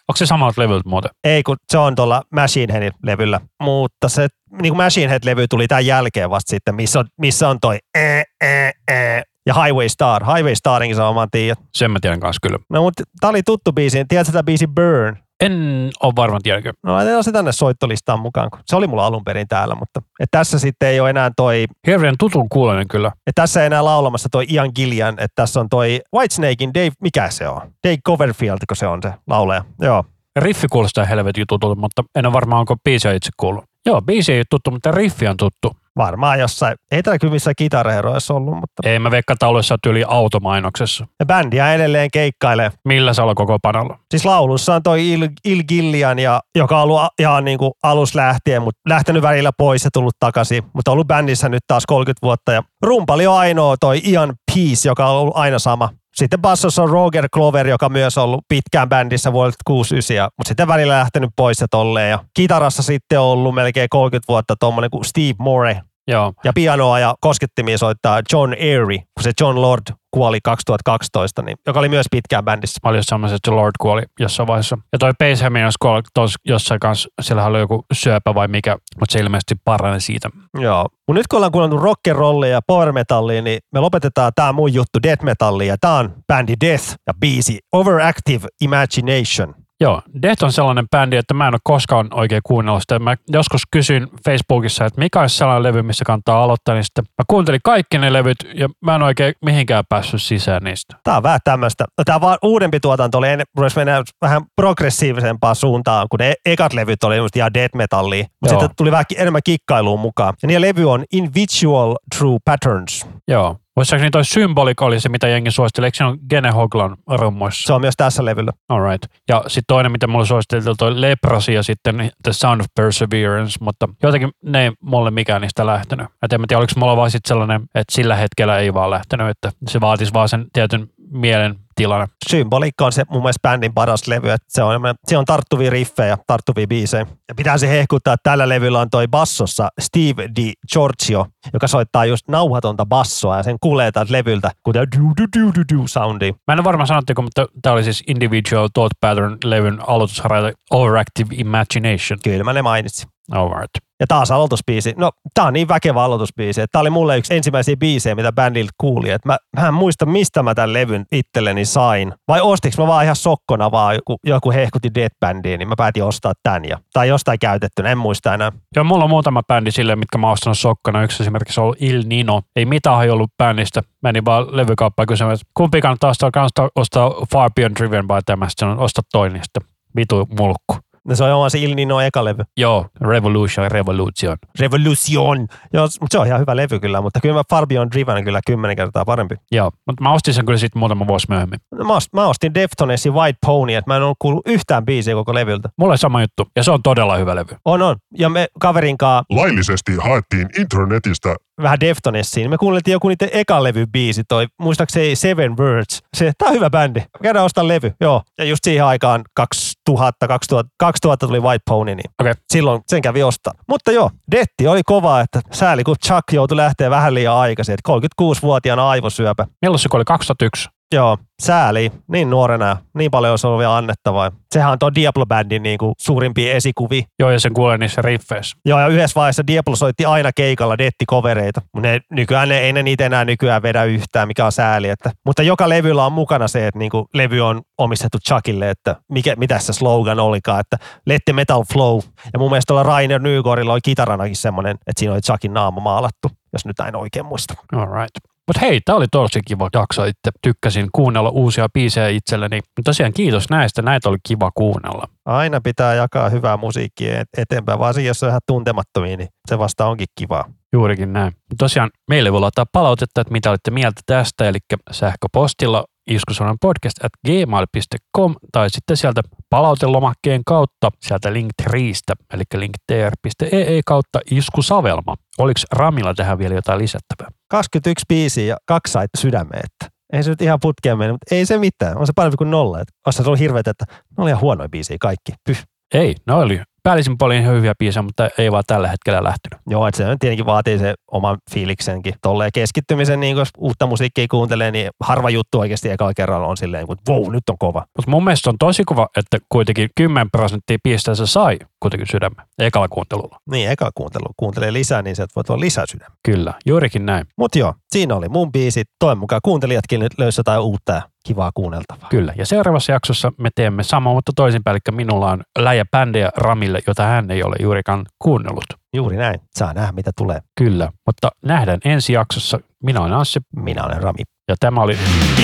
Onko se samalta levyltä muuten? Ei kun se on tuolla Machine Headin levyllä. Mutta se niin kuin Machine Head-levy tuli tämän jälkeen vasta sitten, missä on, missä on toi e, e, e, ja Highway Star. Highway Starinkin sä oman tiedät. Sen mä tiedän kanssa kyllä. No mutta tää oli tuttu biisi. Tiedätkö tätä biisi Burn? En ole varma tiedänkö. No laitetaan se tänne soittolistaan mukaan, kun se oli mulla alun perin täällä, mutta et tässä sitten ei ole enää toi, Hirveän tutun kuulonen kyllä. et tässä ei enää laulamassa toi Ian Gillian, että tässä on toi Whitesnakein Dave, mikä se on? Dave Coverfield, kun se on se laulaja. Joo. Riffi kuulostaa helvetin tutulta, mutta en ole varmaan onko biisiä itse kuullut. Joo, biisi ei ole tuttu, mutta riffi on tuttu. Varmaan jossain, ei täällä kyllä missään kitaraheroissa ollut, mutta Ei mä ollut jossain tyyli automainoksessa. ja bändiä edelleen keikkailee. Millä se koko panolla? Siis laulussa on toi Il, Il Gillian, ja, joka on ollut ihan niin kuin alus lähtien, mutta lähtenyt välillä pois ja tullut takaisin. Mutta ollut bändissä nyt taas 30 vuotta. Ja rumpali on ainoa toi Ian Peace, joka on ollut aina sama. Sitten bassossa on Roger Clover, joka myös on ollut pitkään bändissä vuodelta 69, mutta sitten välillä lähtenyt pois ja tolleen. Ja kitarassa sitten on ollut melkein 30 vuotta tuommoinen kuin Steve Morey, Joo. ja pianoa ja koskettimia soittaa John Airy, kun se John Lord kuoli 2012, niin, joka oli myös pitkään bändissä. Mä olin että Lord kuoli jossain vaiheessa. Ja toi Baseham jos kuoli tos jossain kanssa, siellä oli joku syöpä vai mikä, mutta se ilmeisesti parani siitä. Joo. Mut nyt kun ollaan kuunneltu rock'n'rollia ja power metallia, niin me lopetetaan tää mun juttu death metallia. Tää on bändi Death ja biisi Overactive Imagination. Joo, Death on sellainen bändi, että mä en ole koskaan oikein kuunnellut sitä. Mä joskus kysyin Facebookissa, että mikä olisi sellainen levy, missä kannattaa aloittaa, niin sitten mä kuuntelin kaikki ne levyt ja mä en oikein mihinkään päässyt sisään niistä. Tää on vähän tämmöistä. Tämä vaan uudempi tuotanto oli, en- rupesi mennä vähän progressiivisempaan suuntaan, kun ne ekat levyt oli just ihan death metallia. Mutta sitten tuli vähän enemmän kikkailuun mukaan. Ja niiden levy on Invisual True Patterns. Joo. Muistaakseni toi Symbolic oli se, mitä jengi suositteli. Eikö se on Gene Hoglan rummoissa? Se on myös tässä levyllä. All right. Ja sitten toinen, mitä mulle suositeltiin, toi Leprosy ja sitten The Sound of Perseverance, mutta jotenkin ne ei mulle mikään niistä lähtenyt. Et en mä tiedä, oliko mulla vaan sit sellainen, että sillä hetkellä ei vaan lähtenyt, että se vaatisi vaan sen tietyn mielen tilan. Symbolikka on se mun mielestä bändin paras levy, että se on, se on tarttuvia riffejä, tarttuvia biisejä. Ja pitää se hehkuttaa, että tällä levyllä on toi bassossa Steve Di Giorgio, joka soittaa just nauhatonta bassoa ja sen kuulee täältä levyltä, kuten du du du du du soundi. Mä en ole varma sanottiko, mutta tämä oli siis Individual Thought Pattern-levyn aloitusharja Overactive Imagination. Kyllä mä ne mainitsin. All right. Ja taas aloitusbiisi. No, tää on niin väkevä aloitusbiisi, että tää oli mulle yksi ensimmäisiä biisejä, mitä bändiltä kuuli. Et mä, mä en muista, mistä mä tämän levyn itselleni sain. Vai ostiks mä vaan ihan sokkona vaan joku, joku hehkutti Dead Bandia, niin mä päätin ostaa tän. Ja, tai jostain käytettynä, en muista enää. Joo, mulla on muutama bändi sille, mitkä mä oon ostanut sokkana. Yksi esimerkiksi on ollut Il Nino. Ei mitään ollut bändistä. Menin vaan levykauppaan kysymään, että kumpi kannattaa ostaa, kannattaa ostaa Far Beyond Driven vai tämä. Sitten on osta toinen, sitten vitu mulkku. No, se on oma se Il Nino eka levy. Joo, Revolution, Revolution. Revolution. Joo, s- se on ihan hyvä levy kyllä, mutta kyllä mä Far Beyond Driven kyllä kymmenen kertaa parempi. Joo, mutta mä ostin sen kyllä sitten muutama vuosi myöhemmin. No, Mä, ost- mä ostin Deftonesin White Pony, että mä en ollut kuullut yhtään biisiä koko levyltä. Mulla on sama juttu, ja se on todella hyvä levy. On, on. Ja me kaverin kanssa Laillisesti haettiin internetistä vähän Deftonessiin. Me kuunneltiin joku niiden eka levy biisi, toi muistaakseni Seven Words. Se, tää on hyvä bändi. Käydään ostaa levy, joo. Ja just siihen aikaan 2000, 2000, 2000 tuli White Pony, niin Okei. silloin sen kävi ostaa. Mutta joo, Detti oli kova, että sääli kun Chuck joutui lähteä vähän liian aikaisin, että 36-vuotiaana aivosyöpä. Milloin se oli 2001? Joo, sääli, niin nuorena, niin paljon olisi ollut vielä annettavaa. Sehän on tuon Diablo-bändin niin kuin suurimpia esikuvi. Joo, ja sen kuulee niissä riffeissä. Joo, ja yhdessä vaiheessa Diablo soitti aina keikalla dettikovereita. Mutta ne, nykyään ne, ei ne niitä enää nykyään vedä yhtään, mikä on sääli. Että, mutta joka levyllä on mukana se, että niinku levy on omistettu Chuckille, että mikä, mitä se slogan olikaan, että let the metal flow. Ja mun mielestä tuolla Rainer Nygårdilla oli kitaranakin semmoinen, että siinä oli Chuckin naama maalattu, jos nyt näin oikein muista. All right. Mutta hei, tämä oli tosi kiva jakso. Itse tykkäsin kuunnella uusia biisejä itselleni. Mutta tosiaan kiitos näistä. Näitä oli kiva kuunnella. Aina pitää jakaa hyvää musiikkia et- eteenpäin, varsinkin jos on ihan tuntemattomia, niin se vasta onkin kivaa. Juurikin näin. Tosiaan meille voi laittaa palautetta, että mitä olette mieltä tästä, eli sähköpostilla iskusonan podcast at gmail.com tai sitten sieltä palautelomakkeen kautta sieltä linktreestä, eli linktr.ee kautta iskusavelma. Oliko Ramilla tähän vielä jotain lisättävää? 21 biisiä ja kaksi sait sydämeen, että ei se nyt ihan putkeen mennyt, mutta ei se mitään. On se parempi kuin nolla. Että olisi se ollut hirveet, että ne oli ihan huonoja biisejä kaikki. Pyh. Ei, ne oli päällisin paljon ihan hyviä biisejä, mutta ei vaan tällä hetkellä lähtenyt. Joo, että se tietenkin vaatii se oman fiiliksenkin. Tolleen keskittymisen, niin kun uutta musiikkia kuuntelee, niin harva juttu oikeasti ekalla kerralla on silleen, kun wow, nyt on kova. Mutta mun mielestä on tosi kova, että kuitenkin 10 prosenttia pisteistä sai kuitenkin sydämen ekalla kuuntelulla. Niin, ekalla kuuntelu. Kuuntelee lisää, niin sieltä voi tulla lisää sydämä. Kyllä, juurikin näin. Mutta joo, siinä oli mun biisi. Toivon mukaan kuuntelijatkin nyt löysivät jotain uutta ja kivaa kuunneltavaa. Kyllä. Ja seuraavassa jaksossa me teemme sama, mutta toisinpäin. Eli minulla on läjä bändejä Ramille, jota hän ei ole juurikaan kuunnellut. Juuri näin. Saa nähdä, mitä tulee. Kyllä. Mutta nähdään ensi jaksossa. Minä olen Anssi Minä olen Rami. ja tämä oli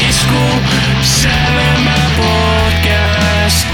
Isku, Sävelmä podcast.